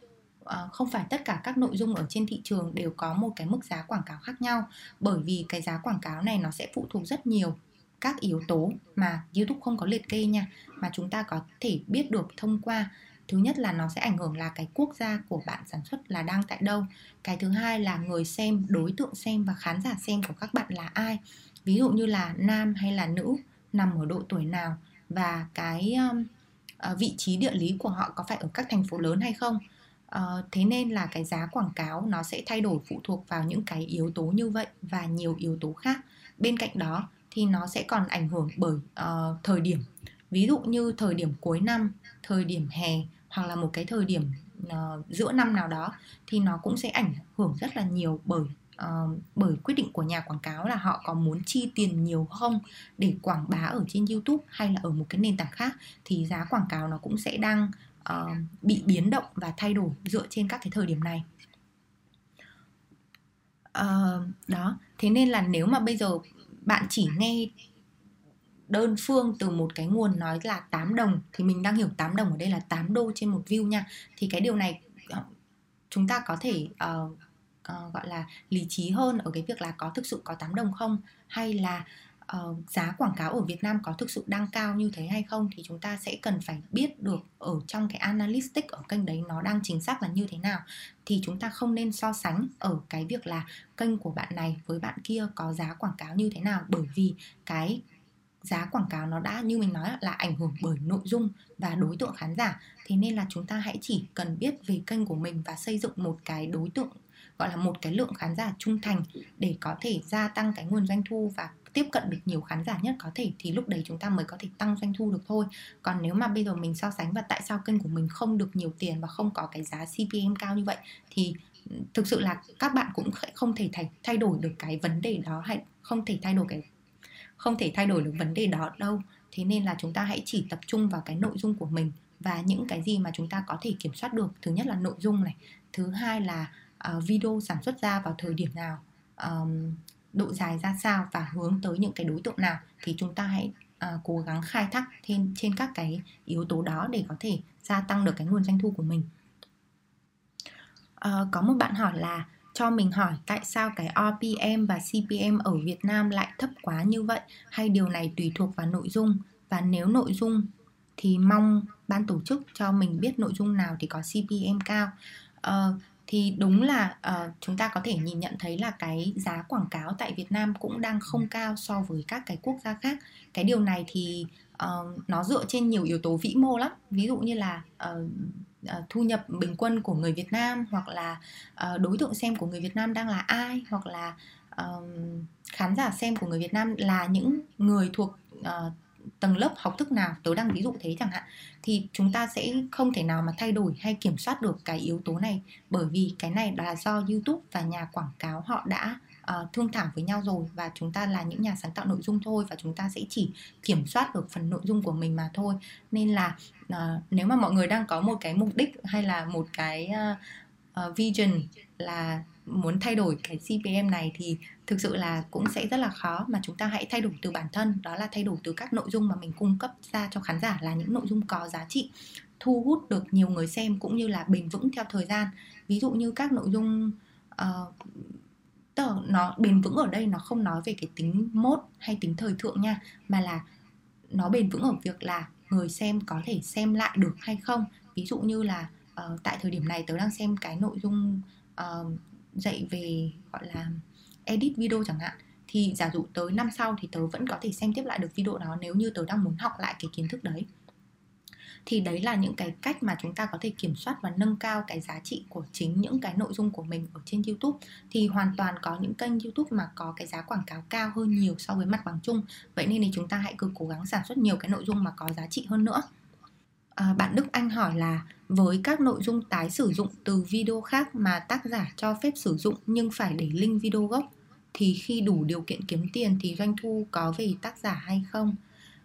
Ờ, không phải tất cả các nội dung ở trên thị trường đều có một cái mức giá quảng cáo khác nhau bởi vì cái giá quảng cáo này nó sẽ phụ thuộc rất nhiều các yếu tố mà YouTube không có liệt kê nha mà chúng ta có thể biết được thông qua. Thứ nhất là nó sẽ ảnh hưởng là cái quốc gia của bạn sản xuất là đang tại đâu. Cái thứ hai là người xem đối tượng xem và khán giả xem của các bạn là ai. Ví dụ như là nam hay là nữ nằm ở độ tuổi nào và cái um, vị trí địa lý của họ có phải ở các thành phố lớn hay không. Uh, thế nên là cái giá quảng cáo nó sẽ thay đổi phụ thuộc vào những cái yếu tố như vậy và nhiều yếu tố khác. Bên cạnh đó thì nó sẽ còn ảnh hưởng bởi uh, thời điểm. Ví dụ như thời điểm cuối năm thời điểm hè hoặc là một cái thời điểm uh, giữa năm nào đó thì nó cũng sẽ ảnh hưởng rất là nhiều bởi uh, bởi quyết định của nhà quảng cáo là họ có muốn chi tiền nhiều không để quảng bá ở trên YouTube hay là ở một cái nền tảng khác thì giá quảng cáo nó cũng sẽ đang uh, bị biến động và thay đổi dựa trên các cái thời điểm này. Uh, đó. Thế nên là nếu mà bây giờ bạn chỉ nghe đơn phương từ một cái nguồn nói là 8 đồng thì mình đang hiểu 8 đồng ở đây là 8 đô trên một view nha thì cái điều này ờ, chúng ta có thể uh, uh, gọi là lý trí hơn ở cái việc là có thực sự có 8 đồng không? Hay là uh, giá quảng cáo ở Việt Nam có thực sự đang cao như thế hay không thì chúng ta sẽ cần phải biết được ở trong cái analytics ở kênh đấy nó đang chính xác là như thế nào. Thì chúng ta không nên so sánh ở cái việc là kênh của bạn này với bạn kia có giá quảng cáo như thế nào bởi vì cái giá quảng cáo nó đã như mình nói là ảnh hưởng bởi nội dung và đối tượng khán giả. Thế nên là chúng ta hãy chỉ cần biết về kênh của mình và xây dựng một cái đối tượng gọi là một cái lượng khán giả trung thành để có thể gia tăng cái nguồn doanh thu và tiếp cận được nhiều khán giả nhất có thể thì lúc đấy chúng ta mới có thể tăng doanh thu được thôi. Còn nếu mà bây giờ mình so sánh và tại sao kênh của mình không được nhiều tiền và không có cái giá CPM cao như vậy thì thực sự là các bạn cũng không thể thay, thay đổi được cái vấn đề đó hay không thể thay đổi cái không thể thay đổi được vấn đề đó đâu. Thế nên là chúng ta hãy chỉ tập trung vào cái nội dung của mình và những cái gì mà chúng ta có thể kiểm soát được. Thứ nhất là nội dung này thứ hai là uh, video sản xuất ra vào thời điểm nào um, độ dài ra sao và hướng tới những cái đối tượng nào thì chúng ta hãy uh, cố gắng khai thác thêm trên các cái yếu tố đó để có thể gia tăng được cái nguồn doanh thu của mình. Uh, có một bạn hỏi là cho mình hỏi tại sao cái RPM và CPM ở Việt Nam lại thấp quá như vậy? Hay điều này tùy thuộc vào nội dung? Và nếu nội dung thì mong ban tổ chức cho mình biết nội dung nào thì có CPM cao. Uh, thì đúng là uh, chúng ta có thể nhìn nhận thấy là cái giá quảng cáo tại Việt Nam cũng đang không cao so với các cái quốc gia khác. Cái điều này thì uh, nó dựa trên nhiều yếu tố vĩ mô lắm. Ví dụ như là uh, uh, thu nhập bình quân của người Việt Nam hoặc là uh, đối tượng xem của người Việt Nam đang là ai hoặc là uh, khán giả xem của người Việt Nam là những người thuộc uh, tầng lớp học thức nào tớ đang ví dụ thế chẳng hạn thì chúng ta sẽ không thể nào mà thay đổi hay kiểm soát được cái yếu tố này. Bởi vì cái này là do YouTube và nhà quảng cáo họ đã uh, thương thảo với nhau rồi và chúng ta là những nhà sáng tạo nội dung thôi và chúng ta sẽ chỉ kiểm soát được phần nội dung của mình mà thôi. Nên là uh, nếu mà mọi người đang có một cái mục đích hay là một cái uh, uh, vision là muốn thay đổi cái CPM này thì thực sự là cũng sẽ rất là khó. Mà chúng ta hãy thay đổi từ bản thân đó là thay đổi từ các nội dung mà mình cung cấp ra cho khán giả là những nội dung có giá trị thu hút được nhiều người xem cũng như là bền vững theo thời gian. Ví dụ như các nội dung ờ, uh, tức nó bền vững ở đây nó không nói về cái tính mốt hay tính thời thượng nha mà là nó bền vững ở việc là người xem có thể xem lại được hay không. Ví dụ như là uh, tại thời điểm này tớ đang xem cái nội dung uh, dạy về, gọi là, edit video chẳng hạn, thì giả dụ tới năm sau thì tớ vẫn có thể xem tiếp lại được video đó nếu như tớ đang muốn học lại cái kiến thức đấy. Thì đấy là những cái cách mà chúng ta có thể kiểm soát và nâng cao cái giá trị của chính những cái nội dung của mình ở trên YouTube. Thì hoàn toàn có những kênh YouTube mà có cái giá quảng cáo cao hơn nhiều so với mặt bằng chung. Vậy nên thì chúng ta hãy cứ cố gắng sản xuất nhiều cái nội dung mà có giá trị hơn nữa à, bạn Đức Anh hỏi là với các nội dung tái sử dụng từ video khác mà tác giả cho phép sử dụng nhưng phải để link video gốc thì khi đủ điều kiện kiếm tiền thì doanh thu có về tác giả hay không?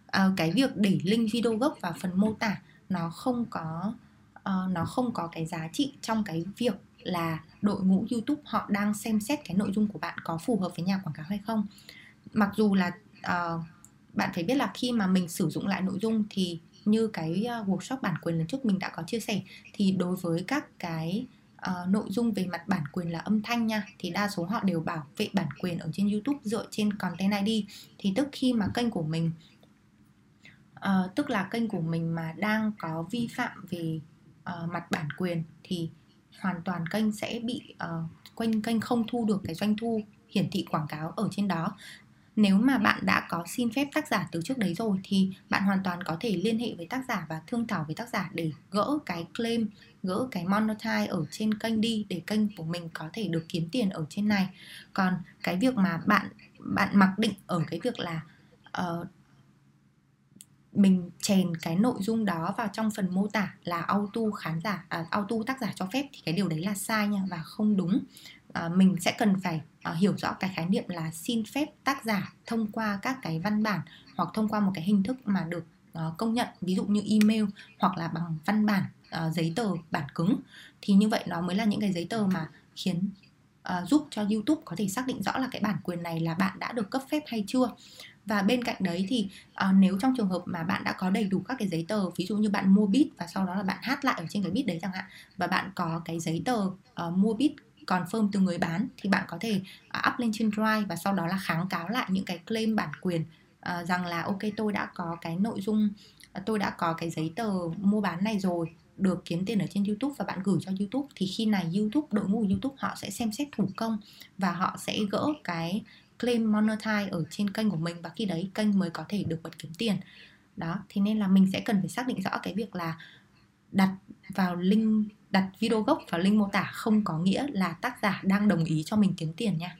À, cái việc để link video gốc vào phần mô tả nó không có uh, nó không có cái giá trị trong cái việc là đội ngũ YouTube họ đang xem xét cái nội dung của bạn có phù hợp với nhà quảng cáo hay không. Mặc dù là uh, bạn phải biết là khi mà mình sử dụng lại nội dung thì như cái uh, workshop bản quyền lần trước mình đã có chia sẻ thì đối với các cái uh, nội dung về mặt bản quyền là âm thanh nha thì đa số họ đều bảo vệ bản quyền ở trên YouTube dựa trên content ID thì tức khi mà kênh của mình uh, tức là kênh của mình mà đang có vi phạm về uh, mặt bản quyền thì hoàn toàn kênh sẽ bị uh, quanh kênh không thu được cái doanh thu hiển thị quảng cáo ở trên đó nếu mà bạn đã có xin phép tác giả từ trước đấy rồi thì bạn hoàn toàn có thể liên hệ với tác giả và thương thảo với tác giả để gỡ cái claim gỡ cái monetize ở trên kênh đi để kênh của mình có thể được kiếm tiền ở trên này. Còn cái việc mà bạn bạn mặc định ở cái việc là uh, mình chèn cái nội dung đó vào trong phần mô tả là auto khán giả à, auto tác giả cho phép thì cái điều đấy là sai nha và không đúng. À, mình sẽ cần phải à, hiểu rõ cái khái niệm là xin phép tác giả thông qua các cái văn bản hoặc thông qua một cái hình thức mà được ờ, công nhận ví dụ như email hoặc là bằng văn bản ờ, giấy tờ bản cứng. Thì như vậy nó mới là những cái giấy tờ mà khiến giúp cho YouTube có thể xác định rõ là cái bản quyền này là bạn đã được cấp phép hay chưa. Và bên cạnh đấy thì uh, nếu trong trường hợp mà bạn đã có đầy đủ các cái giấy tờ ví dụ như bạn mua beat và sau đó là bạn hát lại ở trên cái beat đấy chẳng hạn và bạn có cái giấy tờ uh, mua beat confirm từ người bán thì bạn có thể uh, up lên trên Drive và sau đó là kháng cáo lại những cái claim bản quyền uh, rằng là ok tôi đã có cái nội dung uh, tôi đã có cái giấy tờ mua bán này rồi được kiếm tiền ở trên YouTube và bạn gửi cho YouTube thì khi này YouTube đội ngũ YouTube họ sẽ xem xét thủ công và họ sẽ gỡ cái claim monetize ở trên kênh của mình và khi đấy kênh mới có thể được bật kiếm tiền. Đó thế nên là mình sẽ cần phải xác định rõ cái việc là đặt vào link đặt video gốc vào link mô tả không có nghĩa là tác giả đang đồng ý cho mình kiếm tiền nha.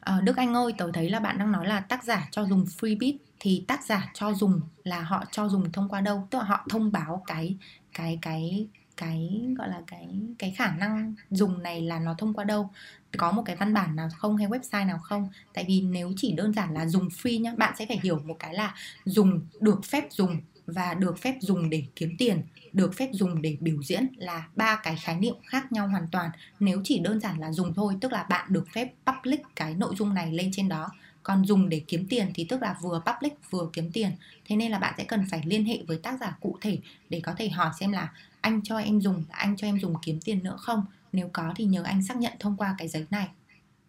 À, Đức Anh ơi, tớ thấy là bạn đang nói là tác giả cho dùng freebie thì tác giả cho dùng là họ cho dùng thông qua đâu? Tức là họ thông báo cái cái cái cái gọi là cái cái khả năng dùng này là nó thông qua đâu? Có một cái văn bản nào không hay website nào không? Tại vì nếu chỉ đơn giản là dùng free nhá bạn sẽ phải hiểu một cái là dùng được phép dùng và được phép dùng để kiếm tiền được phép dùng để biểu diễn là ba cái khái niệm khác nhau hoàn toàn. Nếu chỉ đơn giản là dùng thôi tức là bạn được phép public cái nội dung này lên trên đó. Còn dùng để kiếm tiền thì tức là vừa public vừa kiếm tiền. Thế nên là bạn sẽ cần phải liên hệ với tác giả cụ thể để có thể hỏi xem là anh cho em dùng anh cho em dùng kiếm tiền nữa không? Nếu có thì nhờ anh xác nhận thông qua cái giấy này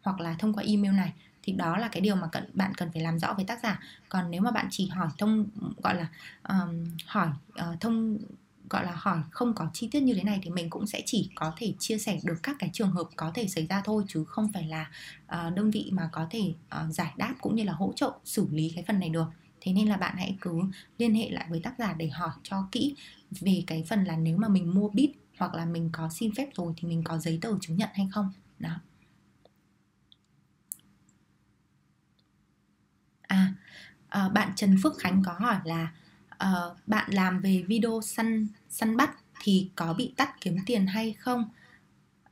hoặc là thông qua email này. Thì đó là cái điều mà cần, bạn cần phải làm rõ với tác giả. Còn nếu mà bạn chỉ hỏi thông gọi là um, hỏi uh, thông gọi là hỏi không có chi tiết như thế này thì mình cũng sẽ chỉ có thể chia sẻ được các cái trường hợp có thể xảy ra thôi chứ không phải là uh, đơn vị mà có thể uh, giải đáp cũng như là hỗ trợ xử lý cái phần này được. Thế nên là bạn hãy cứ liên hệ lại với tác giả để hỏi cho kỹ về cái phần là nếu mà mình mua bit hoặc là mình có xin phép rồi thì mình có giấy tờ chứng nhận hay không. Đó. À, à bạn Trần Phước Khánh có hỏi là uh, bạn làm về video săn săn bắt thì có bị tắt kiếm tiền hay không?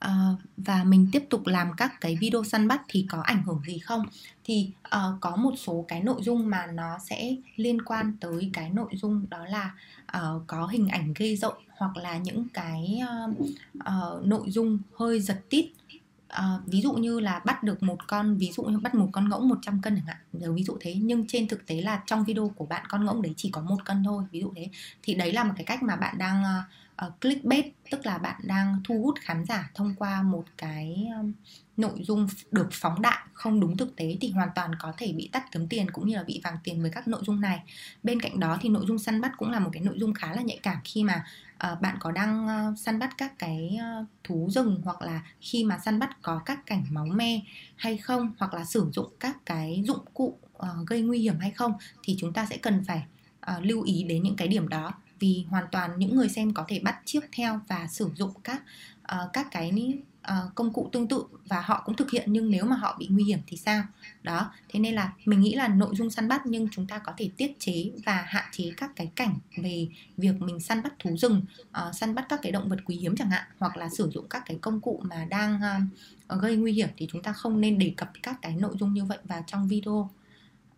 Uh, và mình tiếp tục làm các cái video săn bắt thì có ảnh hưởng gì không? Thì uh, có một số cái nội dung mà nó sẽ liên quan tới cái nội dung đó là uh, có hình ảnh gây rộn hoặc là những cái uh, uh, nội dung hơi giật tít. À, ví dụ như là bắt được một con ví dụ như bắt một con ngỗng 100 cân chẳng hạn nếu ví dụ thế. Nhưng trên thực tế là trong video của bạn con ngỗng đấy chỉ có một cân thôi ví dụ thế. Thì đấy là một cái cách mà bạn đang uh, Ờ, clickbait tức là bạn đang thu hút khán giả thông qua một cái um, nội dung được phóng đại không đúng thực tế thì hoàn toàn có thể bị tắt kiếm tiền cũng như là bị vàng tiền với các nội dung này. Bên cạnh đó thì nội dung săn bắt cũng là một cái nội dung khá là nhạy cảm khi mà uh, bạn có đang uh, săn bắt các cái uh, thú rừng hoặc là khi mà săn bắt có các cảnh máu me hay không hoặc là sử dụng các cái dụng cụ uh, gây nguy hiểm hay không thì chúng ta sẽ cần phải uh, lưu ý đến những cái điểm đó vì hoàn toàn những người xem có thể bắt chước theo và sử dụng các uh, các cái uh, công cụ tương tự và họ cũng thực hiện nhưng nếu mà họ bị nguy hiểm thì sao? Đó thế nên là mình nghĩ là nội dung săn bắt nhưng chúng ta có thể tiết chế và hạn chế các cái cảnh về việc mình săn bắt thú rừng uh, săn bắt các cái động vật quý hiếm chẳng hạn hoặc là sử dụng các cái công cụ mà đang uh, gây nguy hiểm thì chúng ta không nên đề cập các cái nội dung như vậy vào trong video.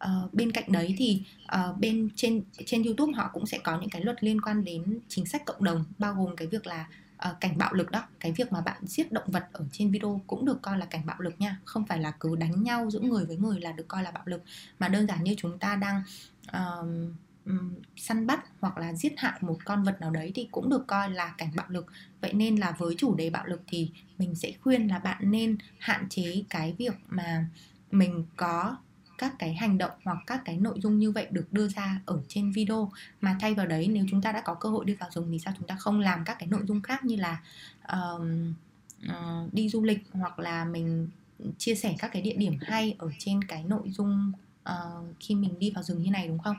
Uh, bên cạnh đấy thì uh, bên trên trên YouTube họ cũng sẽ có những cái luật liên quan đến chính sách cộng đồng bao gồm cái việc là uh, cảnh bạo lực đó. Cái việc mà bạn giết động vật ở trên video cũng được coi là cảnh bạo lực nha không phải là cứ đánh nhau giữa người với người là được coi là bạo lực. Mà đơn giản như chúng ta đang uh, um, săn bắt hoặc là giết hại một con vật nào đấy thì cũng được coi là cảnh bạo lực. Vậy nên là với chủ đề bạo lực thì mình sẽ khuyên là bạn nên hạn chế cái việc mà mình có các cái hành động hoặc các cái nội dung như vậy được đưa ra ở trên video mà thay vào đấy nếu chúng ta đã có cơ hội đi vào rừng thì sao chúng ta không làm các cái nội dung khác như là uh, uh, đi du lịch hoặc là mình chia sẻ các cái địa điểm hay ở trên cái nội dung uh, khi mình đi vào rừng như này đúng không?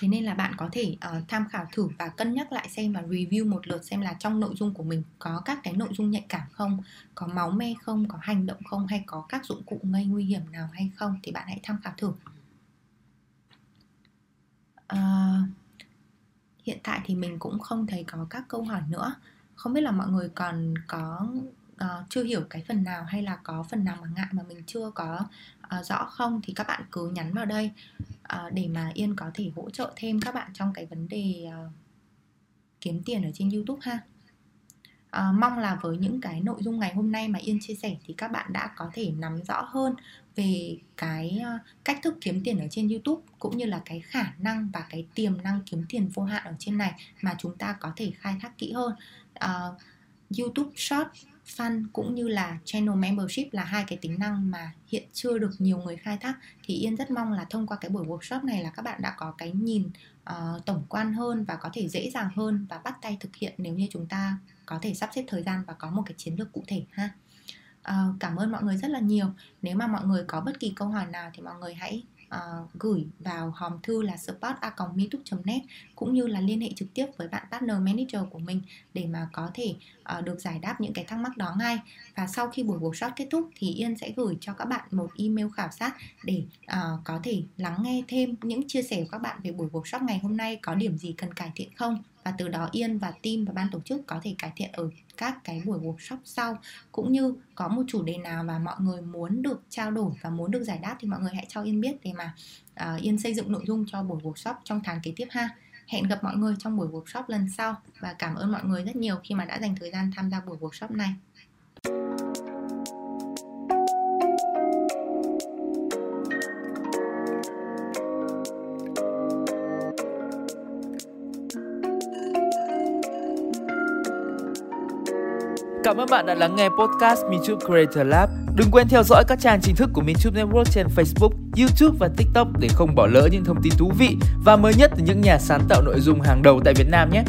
Thế nên là bạn có thể uh, tham khảo thử và cân nhắc lại xem và review một lượt xem là trong nội dung của mình có các cái nội dung nhạy cảm không có máu me không có hành động không hay có các dụng cụ gây nguy hiểm nào hay không thì bạn hãy tham khảo thử. Uh, hiện tại thì mình cũng không thấy có các câu hỏi nữa. Không biết là mọi người còn có uh, chưa hiểu cái phần nào hay là có phần nào mà ngại mà mình chưa có uh, rõ không thì các bạn cứ nhắn vào đây uh, để mà yên có thể hỗ trợ thêm các bạn trong cái vấn đề uh, kiếm tiền ở trên YouTube ha. À, mong là với những cái nội dung ngày hôm nay mà Yên chia sẻ thì các bạn đã có thể nắm rõ hơn về cái cách thức kiếm tiền ở trên YouTube cũng như là cái khả năng và cái tiềm năng kiếm tiền vô hạn ở trên này mà chúng ta có thể khai thác kỹ hơn. Uh, YouTube Short fan cũng như là Channel Membership là hai cái tính năng mà hiện chưa được nhiều người khai thác thì Yên rất mong là thông qua cái buổi workshop này là các bạn đã có cái nhìn uh, tổng quan hơn và có thể dễ dàng hơn và bắt tay thực hiện nếu như chúng ta có thể sắp xếp thời gian và có một cái chiến lược cụ thể ha. Uh, cảm ơn mọi người rất là nhiều. Nếu mà mọi người có bất kỳ câu hỏi nào thì mọi người hãy uh, gửi vào hòm thư là support.meetup.net cũng như là liên hệ trực tiếp với bạn partner manager của mình để mà có thể uh, được giải đáp những cái thắc mắc đó ngay. Và sau khi buổi workshop kết thúc thì Yên sẽ gửi cho các bạn một email khảo sát để uh, có thể lắng nghe thêm những chia sẻ của các bạn về buổi workshop ngày hôm nay có điểm gì cần cải thiện không và từ đó Yên và team và ban tổ chức có thể cải thiện ở các cái buổi workshop sau cũng như có một chủ đề nào mà mọi người muốn được trao đổi và muốn được giải đáp thì mọi người hãy cho Yên biết để mà uh, Yên xây dựng nội dung cho buổi workshop trong tháng kế tiếp ha. Hẹn gặp mọi người trong buổi workshop lần sau và cảm ơn mọi người rất nhiều khi mà đã dành thời gian tham gia buổi workshop này. Cảm ơn bạn đã lắng nghe podcast MeTube Creator Lab. Đừng quên theo dõi các trang chính thức của MeTube Network trên Facebook, YouTube và TikTok để không bỏ lỡ những thông tin thú vị và mới nhất từ những nhà sáng tạo nội dung hàng đầu tại Việt Nam nhé.